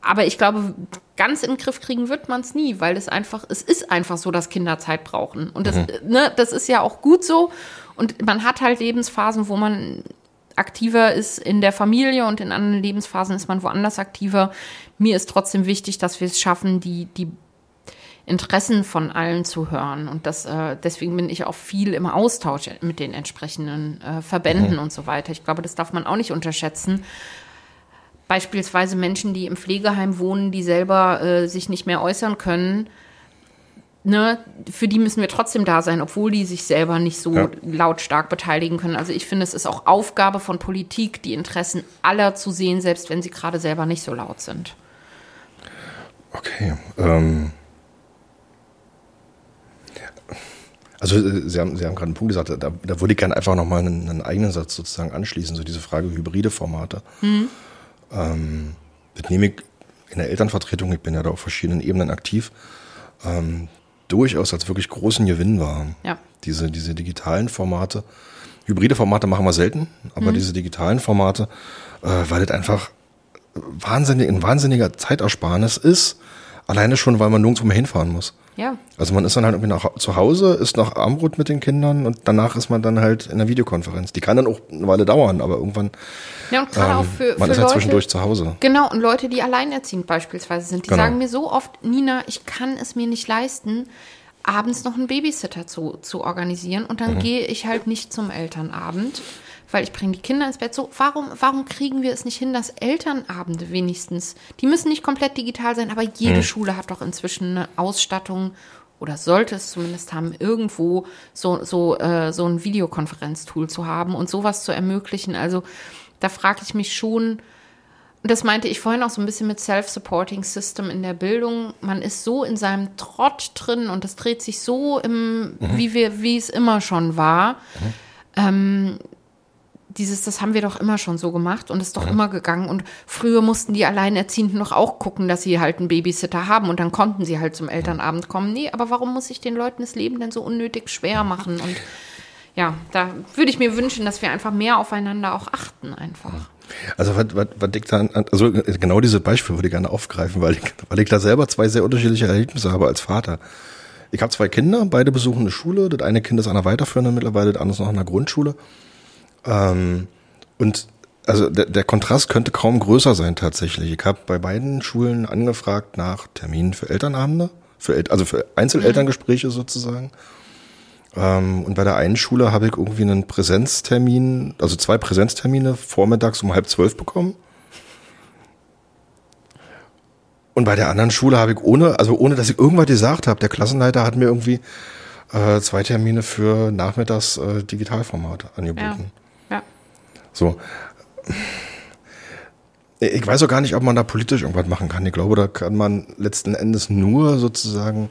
Aber ich glaube, ganz in den Griff kriegen wird man es nie, weil es einfach, es ist einfach so, dass Kinder Zeit brauchen. Und das, mhm. ne, das ist ja auch gut so. Und man hat halt Lebensphasen, wo man aktiver ist in der Familie und in anderen Lebensphasen ist man woanders aktiver. Mir ist trotzdem wichtig, dass wir es schaffen, die, die Interessen von allen zu hören. Und das, äh, deswegen bin ich auch viel im Austausch mit den entsprechenden äh, Verbänden mhm. und so weiter. Ich glaube, das darf man auch nicht unterschätzen. Beispielsweise Menschen, die im Pflegeheim wohnen, die selber äh, sich nicht mehr äußern können, ne, für die müssen wir trotzdem da sein, obwohl die sich selber nicht so ja. lautstark beteiligen können. Also ich finde, es ist auch Aufgabe von Politik, die Interessen aller zu sehen, selbst wenn sie gerade selber nicht so laut sind. Okay. Ähm also äh, Sie haben, Sie haben gerade einen Punkt gesagt, da, da würde ich gerne einfach nochmal einen, einen eigenen Satz sozusagen anschließen, so diese Frage hybride Formate. Mhm. Ähm, das nehme ich in der Elternvertretung, ich bin ja da auf verschiedenen Ebenen aktiv, ähm, durchaus als wirklich großen Gewinn war. Ja. Diese, diese digitalen Formate. Hybride Formate machen wir selten, aber mhm. diese digitalen Formate, äh, weil das einfach wahnsinnig, ein wahnsinniger Zeitersparnis ist, alleine schon, weil man nirgendwo mehr hinfahren muss. Ja. Also man ist dann halt irgendwie nach, zu Hause, ist noch Armbrot mit den Kindern und danach ist man dann halt in der Videokonferenz. Die kann dann auch eine Weile dauern, aber irgendwann. Ja, und gerade ähm, auch für, man für ist halt Leute, zwischendurch zu Hause. Genau, und Leute, die alleinerziehend beispielsweise sind, die genau. sagen mir so oft, Nina, ich kann es mir nicht leisten, abends noch einen Babysitter zu, zu organisieren und dann mhm. gehe ich halt nicht zum Elternabend, weil ich bringe die Kinder ins Bett. So, warum, warum kriegen wir es nicht hin, dass Elternabende wenigstens, die müssen nicht komplett digital sein, aber jede mhm. Schule hat doch inzwischen eine Ausstattung oder sollte es zumindest haben, irgendwo so, so, äh, so ein Videokonferenztool zu haben und sowas zu ermöglichen. Also da frage ich mich schon, das meinte ich vorhin auch so ein bisschen mit Self-Supporting System in der Bildung. Man ist so in seinem Trott drin und es dreht sich so im, mhm. wie wir, wie es immer schon war. Mhm. Ähm, dieses, das haben wir doch immer schon so gemacht und ist doch ja. immer gegangen. Und früher mussten die Alleinerziehenden doch auch gucken, dass sie halt einen Babysitter haben und dann konnten sie halt zum Elternabend kommen. Nee, aber warum muss ich den Leuten das Leben denn so unnötig schwer machen? Und ja, da würde ich mir wünschen, dass wir einfach mehr aufeinander auch achten einfach. Also was, was, was ich da, also genau diese Beispiele würde ich gerne aufgreifen, weil ich, weil ich da selber zwei sehr unterschiedliche Erlebnisse habe als Vater. Ich habe zwei Kinder, beide besuchen eine Schule. Das eine Kind ist an der weiterführenden mittlerweile, das andere ist noch an der Grundschule. Ähm, und also der, der Kontrast könnte kaum größer sein tatsächlich. Ich habe bei beiden Schulen angefragt nach Terminen für Elternabende, für, also für Einzelelterngespräche sozusagen. Ähm, und bei der einen Schule habe ich irgendwie einen Präsenztermin, also zwei Präsenztermine vormittags um halb zwölf bekommen. Und bei der anderen Schule habe ich ohne, also ohne dass ich irgendwas gesagt habe, der Klassenleiter hat mir irgendwie äh, zwei Termine für nachmittags äh, Digitalformat angeboten. Ja. So. Ich weiß auch gar nicht, ob man da politisch irgendwas machen kann. Ich glaube, da kann man letzten Endes nur sozusagen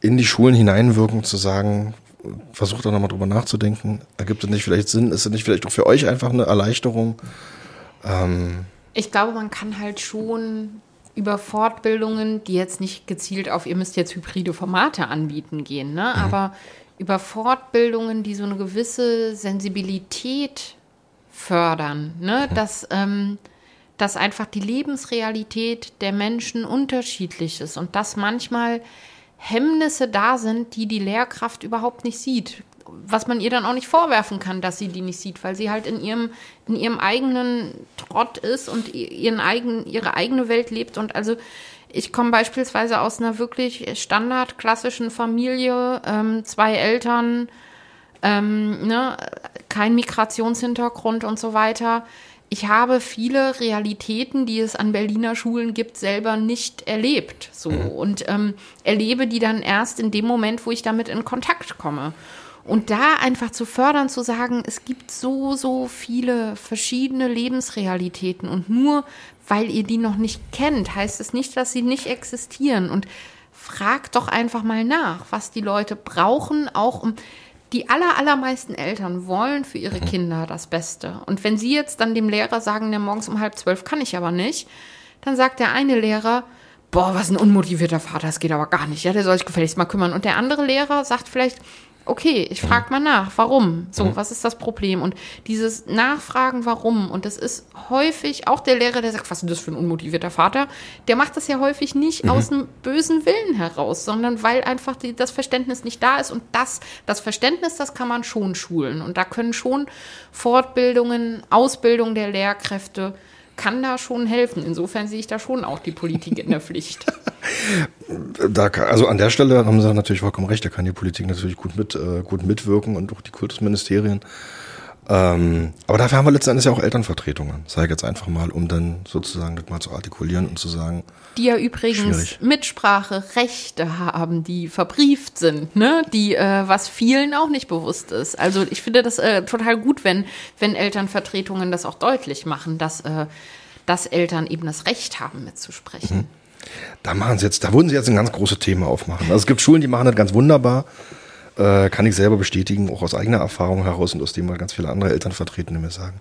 in die Schulen hineinwirken, zu sagen, versucht doch nochmal drüber nachzudenken. Ergibt es nicht vielleicht Sinn? Ist es nicht vielleicht auch für euch einfach eine Erleichterung? Ähm ich glaube, man kann halt schon über Fortbildungen, die jetzt nicht gezielt auf, ihr müsst jetzt hybride Formate anbieten gehen, ne? Mhm. aber über Fortbildungen, die so eine gewisse Sensibilität fördern, ne? Dass, ähm, dass einfach die Lebensrealität der Menschen unterschiedlich ist und dass manchmal Hemmnisse da sind, die die Lehrkraft überhaupt nicht sieht. Was man ihr dann auch nicht vorwerfen kann, dass sie die nicht sieht, weil sie halt in ihrem, in ihrem eigenen Trott ist und ihren eigen, ihre eigene Welt lebt. Und also ich komme beispielsweise aus einer wirklich standardklassischen Familie, ähm, zwei Eltern, ähm, ne, kein Migrationshintergrund und so weiter ich habe viele Realitäten, die es an Berliner Schulen gibt, selber nicht erlebt. So mhm. und ähm, erlebe die dann erst in dem Moment, wo ich damit in Kontakt komme. Und da einfach zu fördern, zu sagen, es gibt so, so viele verschiedene Lebensrealitäten und nur weil ihr die noch nicht kennt, heißt es nicht, dass sie nicht existieren. Und fragt doch einfach mal nach, was die Leute brauchen, auch um die aller, allermeisten Eltern wollen für ihre mhm. Kinder das Beste. Und wenn sie jetzt dann dem Lehrer sagen, der morgens um halb zwölf kann ich aber nicht, dann sagt der eine Lehrer, boah, was ein unmotivierter Vater, das geht aber gar nicht, ja, der soll sich gefälligst mal kümmern. Und der andere Lehrer sagt vielleicht, okay, ich frage mal nach, warum? So, mhm. was ist das Problem? Und dieses Nachfragen, warum? Und das ist häufig auch der Lehrer, der sagt, was ist das für ein unmotivierter Vater? Der macht das ja häufig nicht mhm. aus einem bösen Willen heraus, sondern weil einfach die, das Verständnis nicht da ist. Und das, das Verständnis, das kann man schon schulen. Und da können schon Fortbildungen, Ausbildung der Lehrkräfte, kann da schon helfen. Insofern sehe ich da schon auch die Politik in der Pflicht. da, also an der Stelle haben Sie natürlich vollkommen recht, da kann die Politik natürlich gut, mit, äh, gut mitwirken und auch die Kultusministerien. Ähm, aber dafür haben wir letztendlich ja auch Elternvertretungen, sage ich jetzt einfach mal, um dann sozusagen das mal zu artikulieren und zu sagen. Die ja übrigens schwierig. Mitspracherechte haben, die verbrieft sind, ne? Die, äh, was vielen auch nicht bewusst ist. Also ich finde das äh, total gut, wenn, wenn Elternvertretungen das auch deutlich machen, dass, äh, dass Eltern eben das Recht haben, mitzusprechen. Mhm. Da machen sie jetzt, da würden sie jetzt ein ganz großes Thema aufmachen. Also es gibt Schulen, die machen das ganz wunderbar. Äh, kann ich selber bestätigen, auch aus eigener Erfahrung heraus und aus dem, was ganz viele andere Eltern vertreten, die mir sagen.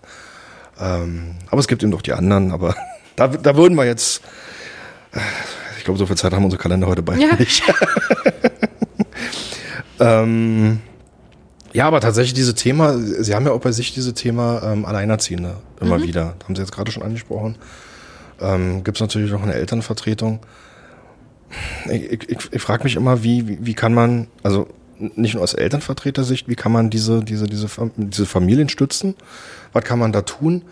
Ähm, aber es gibt eben doch die anderen, aber da, da würden wir jetzt, äh, ich glaube, so viel Zeit haben unsere Kalender heute beide ja. nicht. ähm, ja, aber tatsächlich diese Thema, Sie haben ja auch bei sich diese Thema ähm, Alleinerziehende immer mhm. wieder. Das haben Sie jetzt gerade schon angesprochen. Ähm, Gibt es natürlich noch eine Elternvertretung. Ich, ich, ich frage mich immer, wie, wie, wie kann man, also nicht nur aus Elternvertretersicht, wie kann man diese, diese, diese, diese Familien stützen? Was kann man da tun?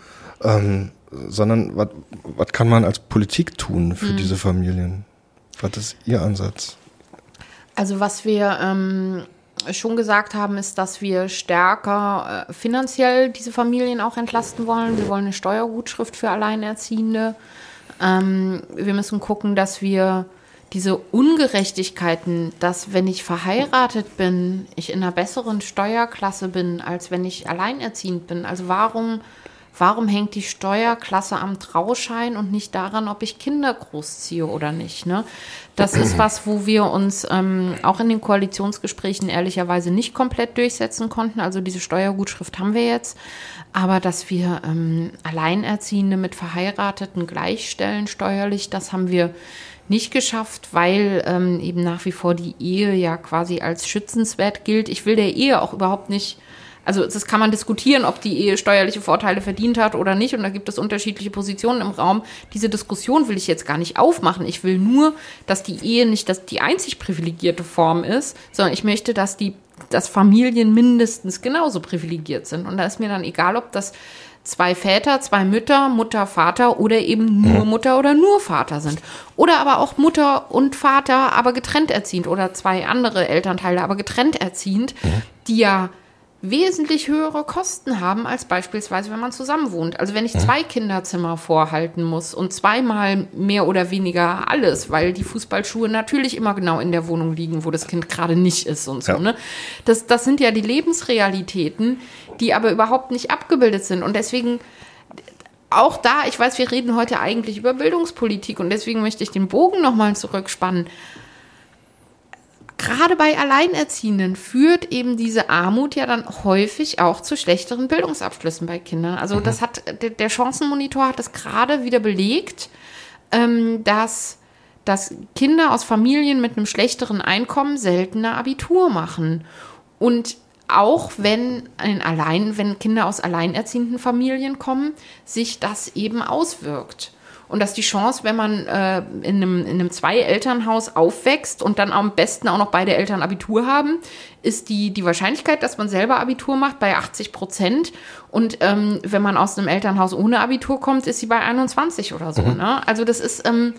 Ähm, sondern was, was kann man als Politik tun für hm. diese Familien? Was ist Ihr Ansatz? Also was wir ähm, schon gesagt haben, ist, dass wir stärker äh, finanziell diese Familien auch entlasten wollen. Wir wollen eine Steuergutschrift für Alleinerziehende. Ähm, wir müssen gucken, dass wir diese Ungerechtigkeiten, dass wenn ich verheiratet bin, ich in einer besseren Steuerklasse bin, als wenn ich alleinerziehend bin. Also warum, warum hängt die Steuerklasse am Trauschein und nicht daran, ob ich Kinder großziehe oder nicht? Ne? Das ist was, wo wir uns ähm, auch in den Koalitionsgesprächen ehrlicherweise nicht komplett durchsetzen konnten. Also diese Steuergutschrift haben wir jetzt. Aber dass wir ähm, Alleinerziehende mit Verheirateten gleichstellen steuerlich, das haben wir nicht geschafft, weil ähm, eben nach wie vor die Ehe ja quasi als schützenswert gilt. Ich will der Ehe auch überhaupt nicht, also das kann man diskutieren, ob die Ehe steuerliche Vorteile verdient hat oder nicht. Und da gibt es unterschiedliche Positionen im Raum. Diese Diskussion will ich jetzt gar nicht aufmachen. Ich will nur, dass die Ehe nicht das, die einzig privilegierte Form ist, sondern ich möchte, dass die dass Familien mindestens genauso privilegiert sind. Und da ist mir dann egal, ob das zwei Väter, zwei Mütter, Mutter, Vater oder eben nur Mutter oder nur Vater sind. Oder aber auch Mutter und Vater, aber getrennt erziehend oder zwei andere Elternteile, aber getrennt erziehend, die ja wesentlich höhere Kosten haben als beispielsweise, wenn man zusammen wohnt. Also wenn ich zwei Kinderzimmer vorhalten muss und zweimal mehr oder weniger alles, weil die Fußballschuhe natürlich immer genau in der Wohnung liegen, wo das Kind gerade nicht ist und so. Ja. Ne? Das, das sind ja die Lebensrealitäten, die aber überhaupt nicht abgebildet sind. Und deswegen auch da, ich weiß, wir reden heute eigentlich über Bildungspolitik und deswegen möchte ich den Bogen nochmal zurückspannen gerade bei Alleinerziehenden führt eben diese Armut ja dann häufig auch zu schlechteren Bildungsabschlüssen bei Kindern. Also mhm. das hat der Chancenmonitor hat das gerade wieder belegt, ähm, dass dass Kinder aus Familien mit einem schlechteren Einkommen seltener Abitur machen. Und auch wenn ein Allein, wenn Kinder aus alleinerziehenden Familien kommen, sich das eben auswirkt und dass die Chance, wenn man äh, in einem, in einem Zwei-Elternhaus aufwächst und dann am besten auch noch beide Eltern Abitur haben, ist die, die Wahrscheinlichkeit, dass man selber Abitur macht, bei 80 Prozent. Und ähm, wenn man aus einem Elternhaus ohne Abitur kommt, ist sie bei 21 oder so. Mhm. Ne? Also das ist, ähm,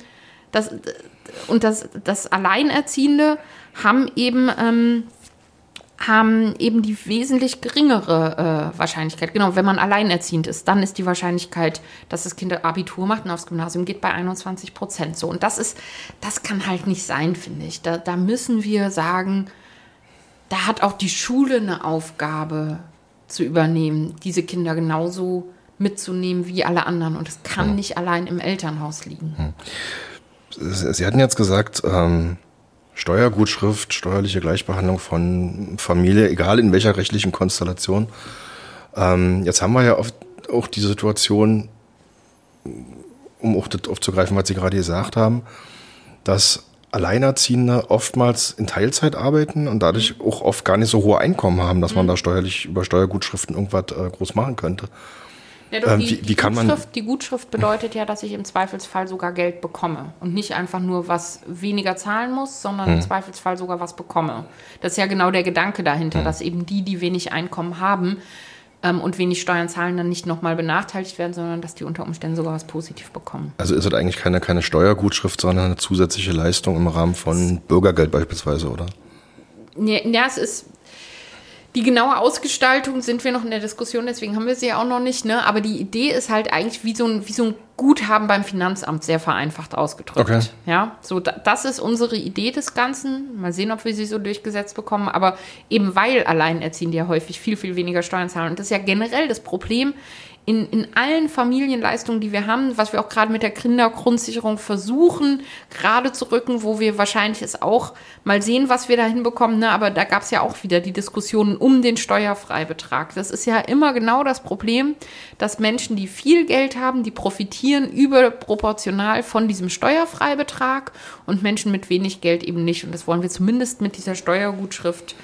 das, und das, das Alleinerziehende haben eben ähm, haben eben die wesentlich geringere äh, Wahrscheinlichkeit. Genau, wenn man alleinerziehend ist, dann ist die Wahrscheinlichkeit, dass das Kind Abitur macht und aufs Gymnasium geht, bei 21 Prozent. So, und das ist, das kann halt nicht sein, finde ich. Da, da müssen wir sagen, da hat auch die Schule eine Aufgabe zu übernehmen, diese Kinder genauso mitzunehmen wie alle anderen. Und es kann nicht allein im Elternhaus liegen. Hm. Sie hatten jetzt gesagt, ähm Steuergutschrift, steuerliche Gleichbehandlung von Familie, egal in welcher rechtlichen Konstellation. Ähm, jetzt haben wir ja oft auch die Situation, um auch das aufzugreifen, was Sie gerade gesagt haben, dass Alleinerziehende oftmals in Teilzeit arbeiten und dadurch auch oft gar nicht so hohe Einkommen haben, dass man mhm. da steuerlich über Steuergutschriften irgendwas äh, groß machen könnte. Ja, doch, ähm, die, wie, wie kann Gutschrift, man die Gutschrift bedeutet ja, dass ich im Zweifelsfall sogar Geld bekomme und nicht einfach nur was weniger zahlen muss, sondern hm. im Zweifelsfall sogar was bekomme. Das ist ja genau der Gedanke dahinter, hm. dass eben die, die wenig Einkommen haben, ähm, und wenig Steuern zahlen, dann nicht nochmal benachteiligt werden, sondern dass die unter Umständen sogar was positiv bekommen. Also ist es eigentlich keine, keine Steuergutschrift, sondern eine zusätzliche Leistung im Rahmen von Bürgergeld beispielsweise, oder? Ja, es ist die genaue Ausgestaltung sind wir noch in der Diskussion, deswegen haben wir sie ja auch noch nicht. Ne? Aber die Idee ist halt eigentlich wie so ein, wie so ein Guthaben beim Finanzamt, sehr vereinfacht ausgedrückt. Okay. Ja, so das ist unsere Idee des Ganzen. Mal sehen, ob wir sie so durchgesetzt bekommen. Aber eben weil Alleinerziehende ja häufig viel, viel weniger Steuern zahlen. Und das ist ja generell das Problem in, in allen Familienleistungen, die wir haben, was wir auch gerade mit der Kindergrundsicherung versuchen, gerade zu rücken, wo wir wahrscheinlich es auch mal sehen, was wir da hinbekommen. Ne? Aber da gab es ja auch wieder die Diskussionen um den Steuerfreibetrag. Das ist ja immer genau das Problem, dass Menschen, die viel Geld haben, die profitieren überproportional von diesem Steuerfreibetrag und Menschen mit wenig Geld eben nicht. Und das wollen wir zumindest mit dieser Steuergutschrift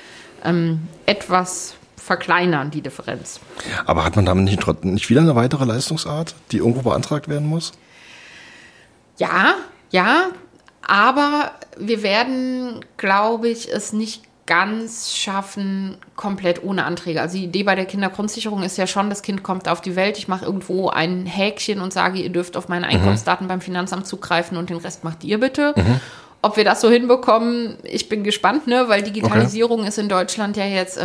ähm, etwas verkleinern, die Differenz. Aber hat man damit nicht, nicht wieder eine weitere Leistungsart, die irgendwo beantragt werden muss? Ja, ja, aber wir werden, glaube ich, es nicht ganz schaffen, komplett ohne Anträge. Also die Idee bei der Kindergrundsicherung ist ja schon, das Kind kommt auf die Welt, ich mache irgendwo ein Häkchen und sage, ihr dürft auf meine mhm. Einkommensdaten mhm. beim Finanzamt zugreifen und den Rest macht ihr bitte. Mhm. Ob wir das so hinbekommen, ich bin gespannt, ne? weil Digitalisierung okay. ist in Deutschland ja jetzt äh,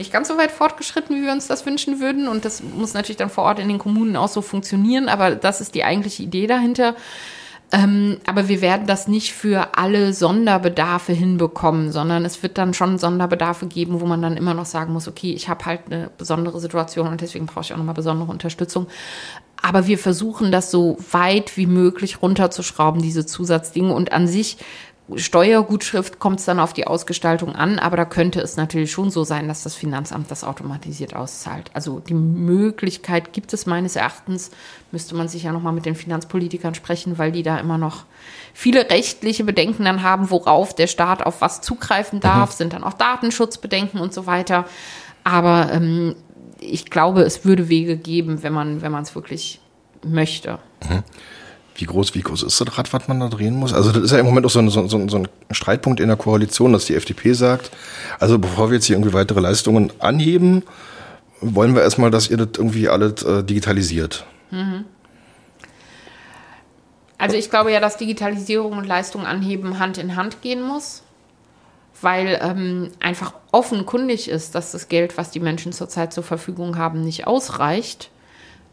nicht ganz so weit fortgeschritten, wie wir uns das wünschen würden. Und das muss natürlich dann vor Ort in den Kommunen auch so funktionieren. Aber das ist die eigentliche Idee dahinter. Ähm, aber wir werden das nicht für alle Sonderbedarfe hinbekommen, sondern es wird dann schon Sonderbedarfe geben, wo man dann immer noch sagen muss, okay, ich habe halt eine besondere Situation und deswegen brauche ich auch nochmal besondere Unterstützung. Aber wir versuchen das so weit wie möglich runterzuschrauben, diese Zusatzdinge. Und an sich Steuergutschrift kommt es dann auf die Ausgestaltung an, aber da könnte es natürlich schon so sein, dass das Finanzamt das automatisiert auszahlt. Also die Möglichkeit gibt es meines Erachtens, müsste man sich ja nochmal mit den Finanzpolitikern sprechen, weil die da immer noch viele rechtliche Bedenken dann haben, worauf der Staat auf was zugreifen darf, mhm. sind dann auch Datenschutzbedenken und so weiter. Aber ähm, ich glaube, es würde Wege geben, wenn man wenn man es wirklich möchte. Mhm. Wie groß, wie groß ist das Rad, was man da drehen muss? Also das ist ja im Moment auch so ein, so, so, ein Streitpunkt in der Koalition, dass die FDP sagt, also bevor wir jetzt hier irgendwie weitere Leistungen anheben, wollen wir erstmal, dass ihr das irgendwie alles äh, digitalisiert. Mhm. Also ich glaube ja, dass Digitalisierung und Leistung anheben Hand in Hand gehen muss, weil ähm, einfach offenkundig ist, dass das Geld, was die Menschen zurzeit zur Verfügung haben, nicht ausreicht.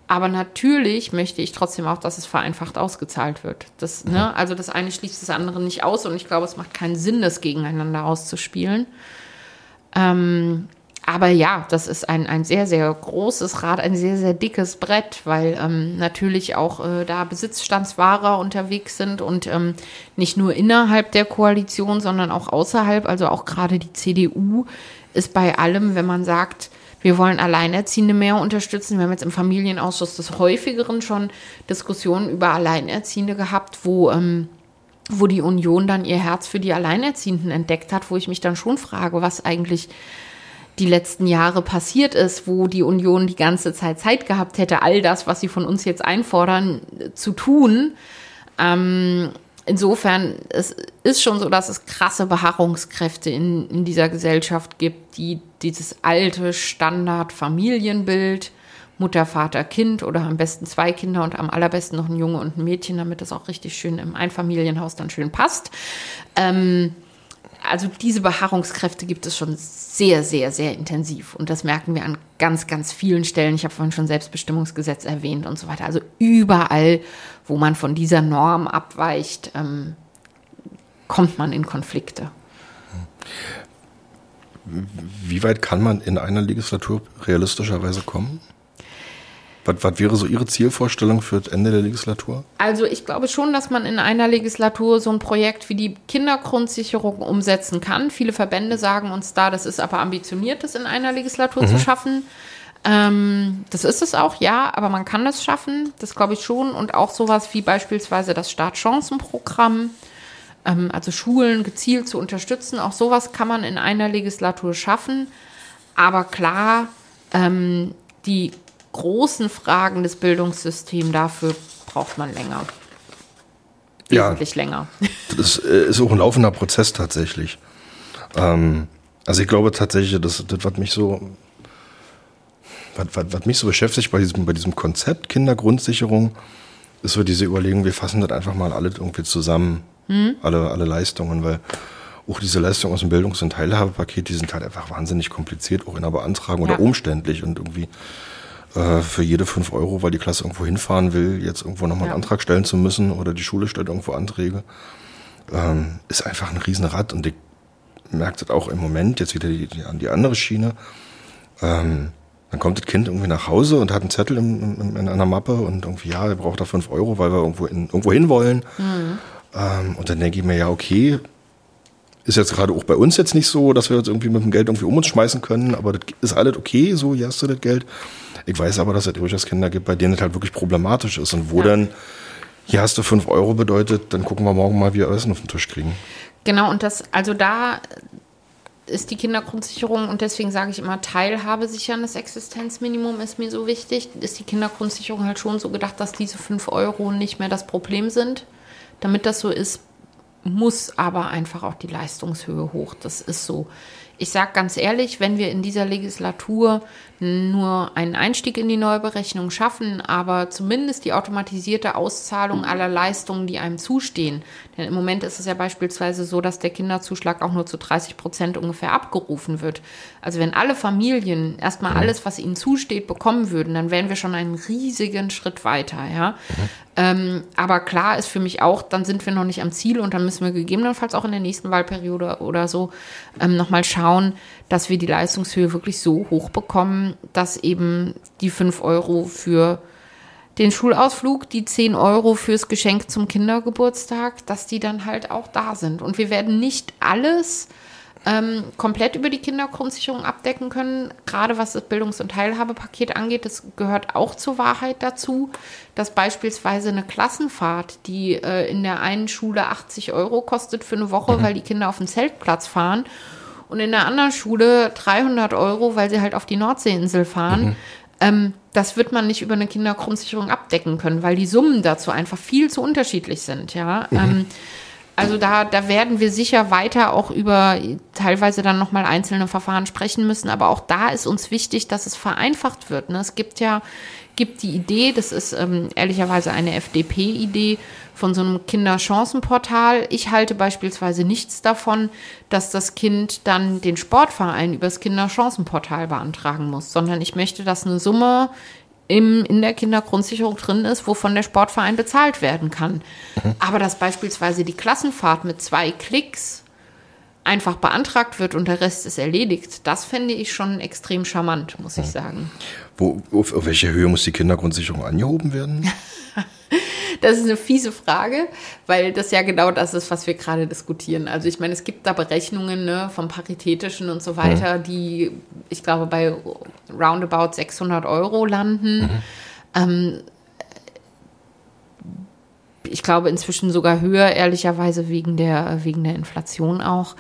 Aber natürlich möchte ich trotzdem auch, dass es vereinfacht ausgezahlt wird. Das, ne? Also das eine schließt das andere nicht aus und ich glaube, es macht keinen Sinn, das gegeneinander auszuspielen. Ähm, aber ja, das ist ein, ein sehr, sehr großes Rad, ein sehr, sehr dickes Brett, weil ähm, natürlich auch äh, da Besitzstandswahrer unterwegs sind und ähm, nicht nur innerhalb der Koalition, sondern auch außerhalb. Also auch gerade die CDU ist bei allem, wenn man sagt, wir wollen Alleinerziehende mehr unterstützen. Wir haben jetzt im Familienausschuss des häufigeren schon Diskussionen über Alleinerziehende gehabt, wo, ähm, wo die Union dann ihr Herz für die Alleinerziehenden entdeckt hat, wo ich mich dann schon frage, was eigentlich die letzten Jahre passiert ist, wo die Union die ganze Zeit Zeit gehabt hätte, all das, was sie von uns jetzt einfordern, zu tun. Ähm, insofern, es ist schon so, dass es krasse Beharrungskräfte in, in dieser Gesellschaft gibt, die dieses alte Standard-Familienbild, Mutter, Vater, Kind oder am besten zwei Kinder und am allerbesten noch ein Junge und ein Mädchen, damit das auch richtig schön im Einfamilienhaus dann schön passt. Ähm, also diese Beharrungskräfte gibt es schon sehr, sehr, sehr intensiv. Und das merken wir an ganz, ganz vielen Stellen. Ich habe vorhin schon Selbstbestimmungsgesetz erwähnt und so weiter. Also überall, wo man von dieser Norm abweicht, ähm, kommt man in Konflikte. Wie weit kann man in einer Legislatur realistischerweise kommen? Was, was wäre so Ihre Zielvorstellung für das Ende der Legislatur? Also ich glaube schon, dass man in einer Legislatur so ein Projekt wie die Kindergrundsicherung umsetzen kann. Viele Verbände sagen uns da, das ist aber ambitioniert, das in einer Legislatur mhm. zu schaffen. Ähm, das ist es auch, ja, aber man kann das schaffen, das glaube ich schon. Und auch sowas wie beispielsweise das Startchancenprogramm, ähm, also Schulen gezielt zu unterstützen, auch sowas kann man in einer Legislatur schaffen. Aber klar, ähm, die großen Fragen des Bildungssystems, dafür braucht man länger. Wesentlich ja, länger. Das äh, ist auch ein laufender Prozess tatsächlich. Ähm, also ich glaube tatsächlich, das, das was mich so, was, was, was mich so beschäftigt bei diesem, bei diesem Konzept Kindergrundsicherung, ist so diese Überlegung, wir fassen das einfach mal alle irgendwie zusammen, hm? alle, alle Leistungen, weil auch diese Leistungen aus dem Bildungs- und Teilhabepaket, die sind halt einfach wahnsinnig kompliziert, auch in der Beantragung ja. oder umständlich und irgendwie äh, für jede fünf Euro, weil die Klasse irgendwo hinfahren will, jetzt irgendwo nochmal ja. einen Antrag stellen zu müssen oder die Schule stellt irgendwo Anträge, ähm, ist einfach ein Riesenrad und ich merke das auch im Moment, jetzt wieder die, die, an die andere Schiene. Ähm, dann kommt das Kind irgendwie nach Hause und hat einen Zettel in, in, in einer Mappe und irgendwie, ja, er braucht da fünf Euro, weil wir irgendwo, in, irgendwo hin wollen. Mhm. Ähm, und dann denke ich mir, ja, okay, ist jetzt gerade auch bei uns jetzt nicht so, dass wir jetzt irgendwie mit dem Geld irgendwie um uns schmeißen können, aber das ist alles okay, so, hier hast du das Geld. Ich weiß aber, dass es durchaus Kinder gibt, bei denen es halt wirklich problematisch ist und wo ja. dann, hier hast du fünf Euro bedeutet, dann gucken wir morgen mal, wie wir Essen auf den Tisch kriegen. Genau, und das, also da ist die Kindergrundsicherung und deswegen sage ich immer, Teilhabe sichern, das Existenzminimum ist mir so wichtig. Ist die Kindergrundsicherung halt schon so gedacht, dass diese fünf Euro nicht mehr das Problem sind? Damit das so ist, muss aber einfach auch die Leistungshöhe hoch. Das ist so. Ich sage ganz ehrlich, wenn wir in dieser Legislatur nur einen Einstieg in die Neuberechnung schaffen, aber zumindest die automatisierte Auszahlung aller Leistungen, die einem zustehen. Denn im Moment ist es ja beispielsweise so, dass der Kinderzuschlag auch nur zu 30 Prozent ungefähr abgerufen wird. Also wenn alle Familien erstmal alles, was ihnen zusteht, bekommen würden, dann wären wir schon einen riesigen Schritt weiter, ja. Mhm. Ähm, aber klar ist für mich auch, dann sind wir noch nicht am Ziel und dann müssen wir gegebenenfalls auch in der nächsten Wahlperiode oder so ähm, nochmal schauen, dass wir die Leistungshöhe wirklich so hoch bekommen, dass eben die 5 Euro für den Schulausflug, die 10 Euro fürs Geschenk zum Kindergeburtstag, dass die dann halt auch da sind. Und wir werden nicht alles ähm, komplett über die Kindergrundsicherung abdecken können. Gerade was das Bildungs- und Teilhabepaket angeht, das gehört auch zur Wahrheit dazu, dass beispielsweise eine Klassenfahrt, die äh, in der einen Schule 80 Euro kostet für eine Woche, mhm. weil die Kinder auf den Zeltplatz fahren, und in der anderen Schule 300 Euro, weil sie halt auf die Nordseeinsel fahren. Mhm. Ähm, das wird man nicht über eine Kindergrundsicherung abdecken können, weil die Summen dazu einfach viel zu unterschiedlich sind, ja. Mhm. Ähm, also da, da werden wir sicher weiter auch über teilweise dann nochmal einzelne Verfahren sprechen müssen. Aber auch da ist uns wichtig, dass es vereinfacht wird. Ne? Es gibt ja gibt die Idee, das ist ähm, ehrlicherweise eine FDP-Idee von so einem Kinderchancenportal. Ich halte beispielsweise nichts davon, dass das Kind dann den Sportverein übers Kinderchancenportal beantragen muss, sondern ich möchte, dass eine Summe im, in der Kindergrundsicherung drin ist, wovon der Sportverein bezahlt werden kann. Mhm. Aber dass beispielsweise die Klassenfahrt mit zwei Klicks einfach beantragt wird und der Rest ist erledigt, das fände ich schon extrem charmant, muss ich mhm. sagen. Wo, auf, auf welche Höhe muss die Kindergrundsicherung angehoben werden? Das ist eine fiese Frage, weil das ja genau das ist, was wir gerade diskutieren. Also ich meine, es gibt da Berechnungen ne, vom Paritätischen und so weiter, mhm. die, ich glaube, bei roundabout 600 Euro landen. Mhm. Ähm, ich glaube inzwischen sogar höher, ehrlicherweise wegen der, wegen der Inflation auch.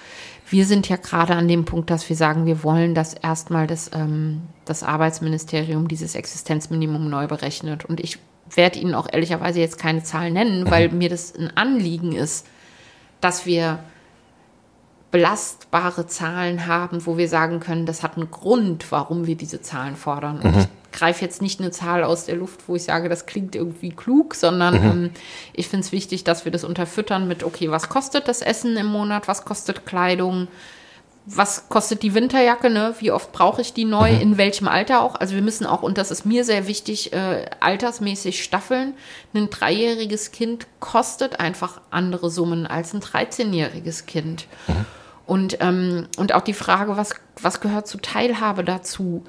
Wir sind ja gerade an dem Punkt, dass wir sagen, wir wollen, dass erstmal das, ähm, das Arbeitsministerium dieses Existenzminimum neu berechnet. Und ich werde Ihnen auch ehrlicherweise jetzt keine Zahlen nennen, mhm. weil mir das ein Anliegen ist, dass wir belastbare Zahlen haben, wo wir sagen können, das hat einen Grund, warum wir diese Zahlen fordern. Und mhm. ich greife jetzt nicht eine Zahl aus der Luft, wo ich sage, das klingt irgendwie klug, sondern mhm. ähm, ich finde es wichtig, dass wir das unterfüttern mit, okay, was kostet das Essen im Monat, was kostet Kleidung, was kostet die Winterjacke, ne? Wie oft brauche ich die neu, mhm. in welchem Alter auch? Also wir müssen auch, und das ist mir sehr wichtig, äh, altersmäßig staffeln. Ein dreijähriges Kind kostet einfach andere Summen als ein 13-jähriges Kind. Mhm. Und, ähm, und auch die Frage, was, was gehört zu Teilhabe dazu?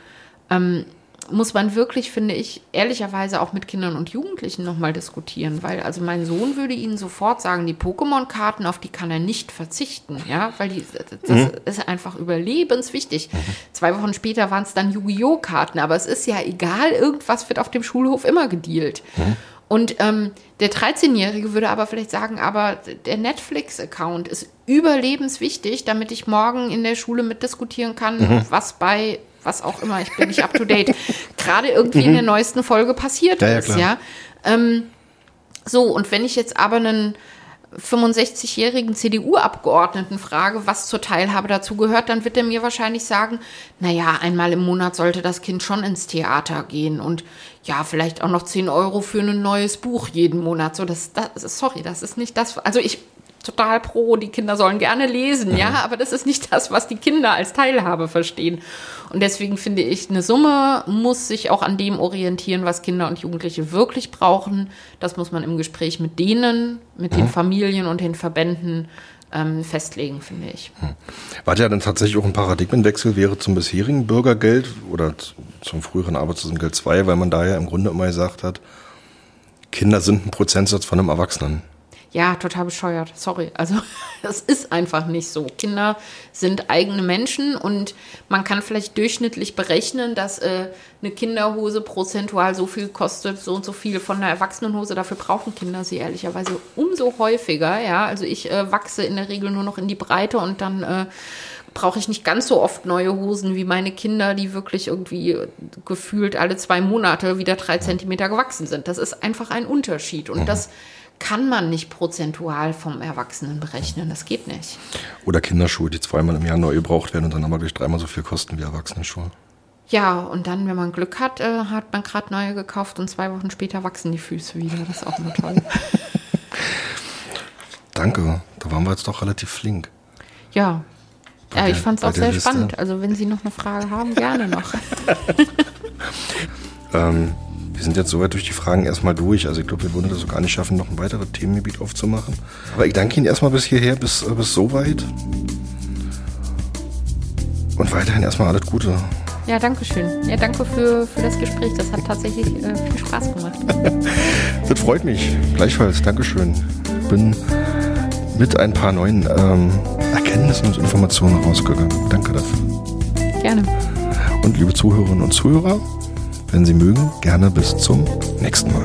Ähm, muss man wirklich, finde ich, ehrlicherweise auch mit Kindern und Jugendlichen nochmal diskutieren, weil also mein Sohn würde Ihnen sofort sagen, die Pokémon-Karten, auf die kann er nicht verzichten, ja, weil die, das mhm. ist einfach überlebenswichtig. Mhm. Zwei Wochen später waren es dann Yu-Gi-Oh! Karten, aber es ist ja egal, irgendwas wird auf dem Schulhof immer gedealt. Mhm. Und ähm, der 13-Jährige würde aber vielleicht sagen, aber der Netflix-Account ist überlebenswichtig, damit ich morgen in der Schule mitdiskutieren kann, mhm. was bei was auch immer, ich bin nicht up to date, gerade irgendwie in der mhm. neuesten Folge passiert ja, ist, ja. Ähm, so, und wenn ich jetzt aber einen 65-jährigen CDU-Abgeordneten frage, was zur Teilhabe dazu gehört, dann wird er mir wahrscheinlich sagen, naja, einmal im Monat sollte das Kind schon ins Theater gehen und ja, vielleicht auch noch 10 Euro für ein neues Buch jeden Monat. So, das, das sorry, das ist nicht das. Also ich total pro, die Kinder sollen gerne lesen, ja, mhm. aber das ist nicht das, was die Kinder als Teilhabe verstehen. Und deswegen finde ich, eine Summe muss sich auch an dem orientieren, was Kinder und Jugendliche wirklich brauchen. Das muss man im Gespräch mit denen, mit den mhm. Familien und den Verbänden ähm, festlegen, finde ich. Hm. War ja dann tatsächlich auch ein Paradigmenwechsel wäre zum bisherigen Bürgergeld oder zum früheren Arbeitslosengeld 2, weil man da ja im Grunde immer gesagt hat, Kinder sind ein Prozentsatz von einem Erwachsenen. Ja, total bescheuert. Sorry. Also, es ist einfach nicht so. Kinder sind eigene Menschen und man kann vielleicht durchschnittlich berechnen, dass äh, eine Kinderhose prozentual so viel kostet, so und so viel von einer Erwachsenenhose. Dafür brauchen Kinder sie ehrlicherweise umso häufiger. Ja, also ich äh, wachse in der Regel nur noch in die Breite und dann äh, brauche ich nicht ganz so oft neue Hosen wie meine Kinder, die wirklich irgendwie gefühlt alle zwei Monate wieder drei Zentimeter gewachsen sind. Das ist einfach ein Unterschied und mhm. das kann man nicht prozentual vom Erwachsenen berechnen. Das geht nicht. Oder Kinderschuhe, die zweimal im Jahr neu gebraucht werden und dann aber gleich dreimal so viel kosten wie Erwachsenenschuhe. Ja, und dann, wenn man Glück hat, äh, hat man gerade neue gekauft und zwei Wochen später wachsen die Füße wieder. Das ist auch nur toll. Danke, da waren wir jetzt doch relativ flink. Ja, ja ich fand es auch sehr Liste. spannend. Also wenn Sie noch eine Frage haben, gerne noch. ähm, wir sind jetzt soweit durch die Fragen erstmal durch. Also ich glaube, wir würden das auch gar nicht schaffen, noch ein weiteres Themengebiet aufzumachen. Aber ich danke Ihnen erstmal bis hierher, bis, äh, bis so weit. Und weiterhin erstmal alles Gute. Ja, danke schön. Ja, danke für, für das Gespräch. Das hat tatsächlich äh, viel Spaß gemacht. das freut mich. Gleichfalls. Dankeschön. Bin mit ein paar neuen ähm, Erkenntnissen und Informationen rausgegangen. Danke dafür. Gerne. Und liebe Zuhörerinnen und Zuhörer, wenn Sie mögen, gerne bis zum nächsten Mal.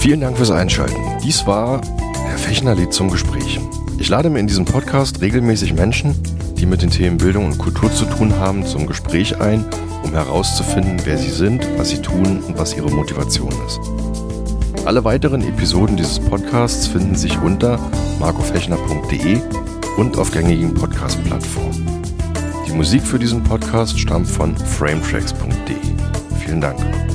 Vielen Dank fürs Einschalten. Dies war Herr Fechner lädt zum Gespräch. Ich lade mir in diesem Podcast regelmäßig Menschen, die mit den Themen Bildung und Kultur zu tun haben, zum Gespräch ein um herauszufinden, wer sie sind, was sie tun und was ihre Motivation ist. Alle weiteren Episoden dieses Podcasts finden sich unter markofechner.de und auf gängigen Podcast-Plattformen. Die Musik für diesen Podcast stammt von frametracks.de. Vielen Dank.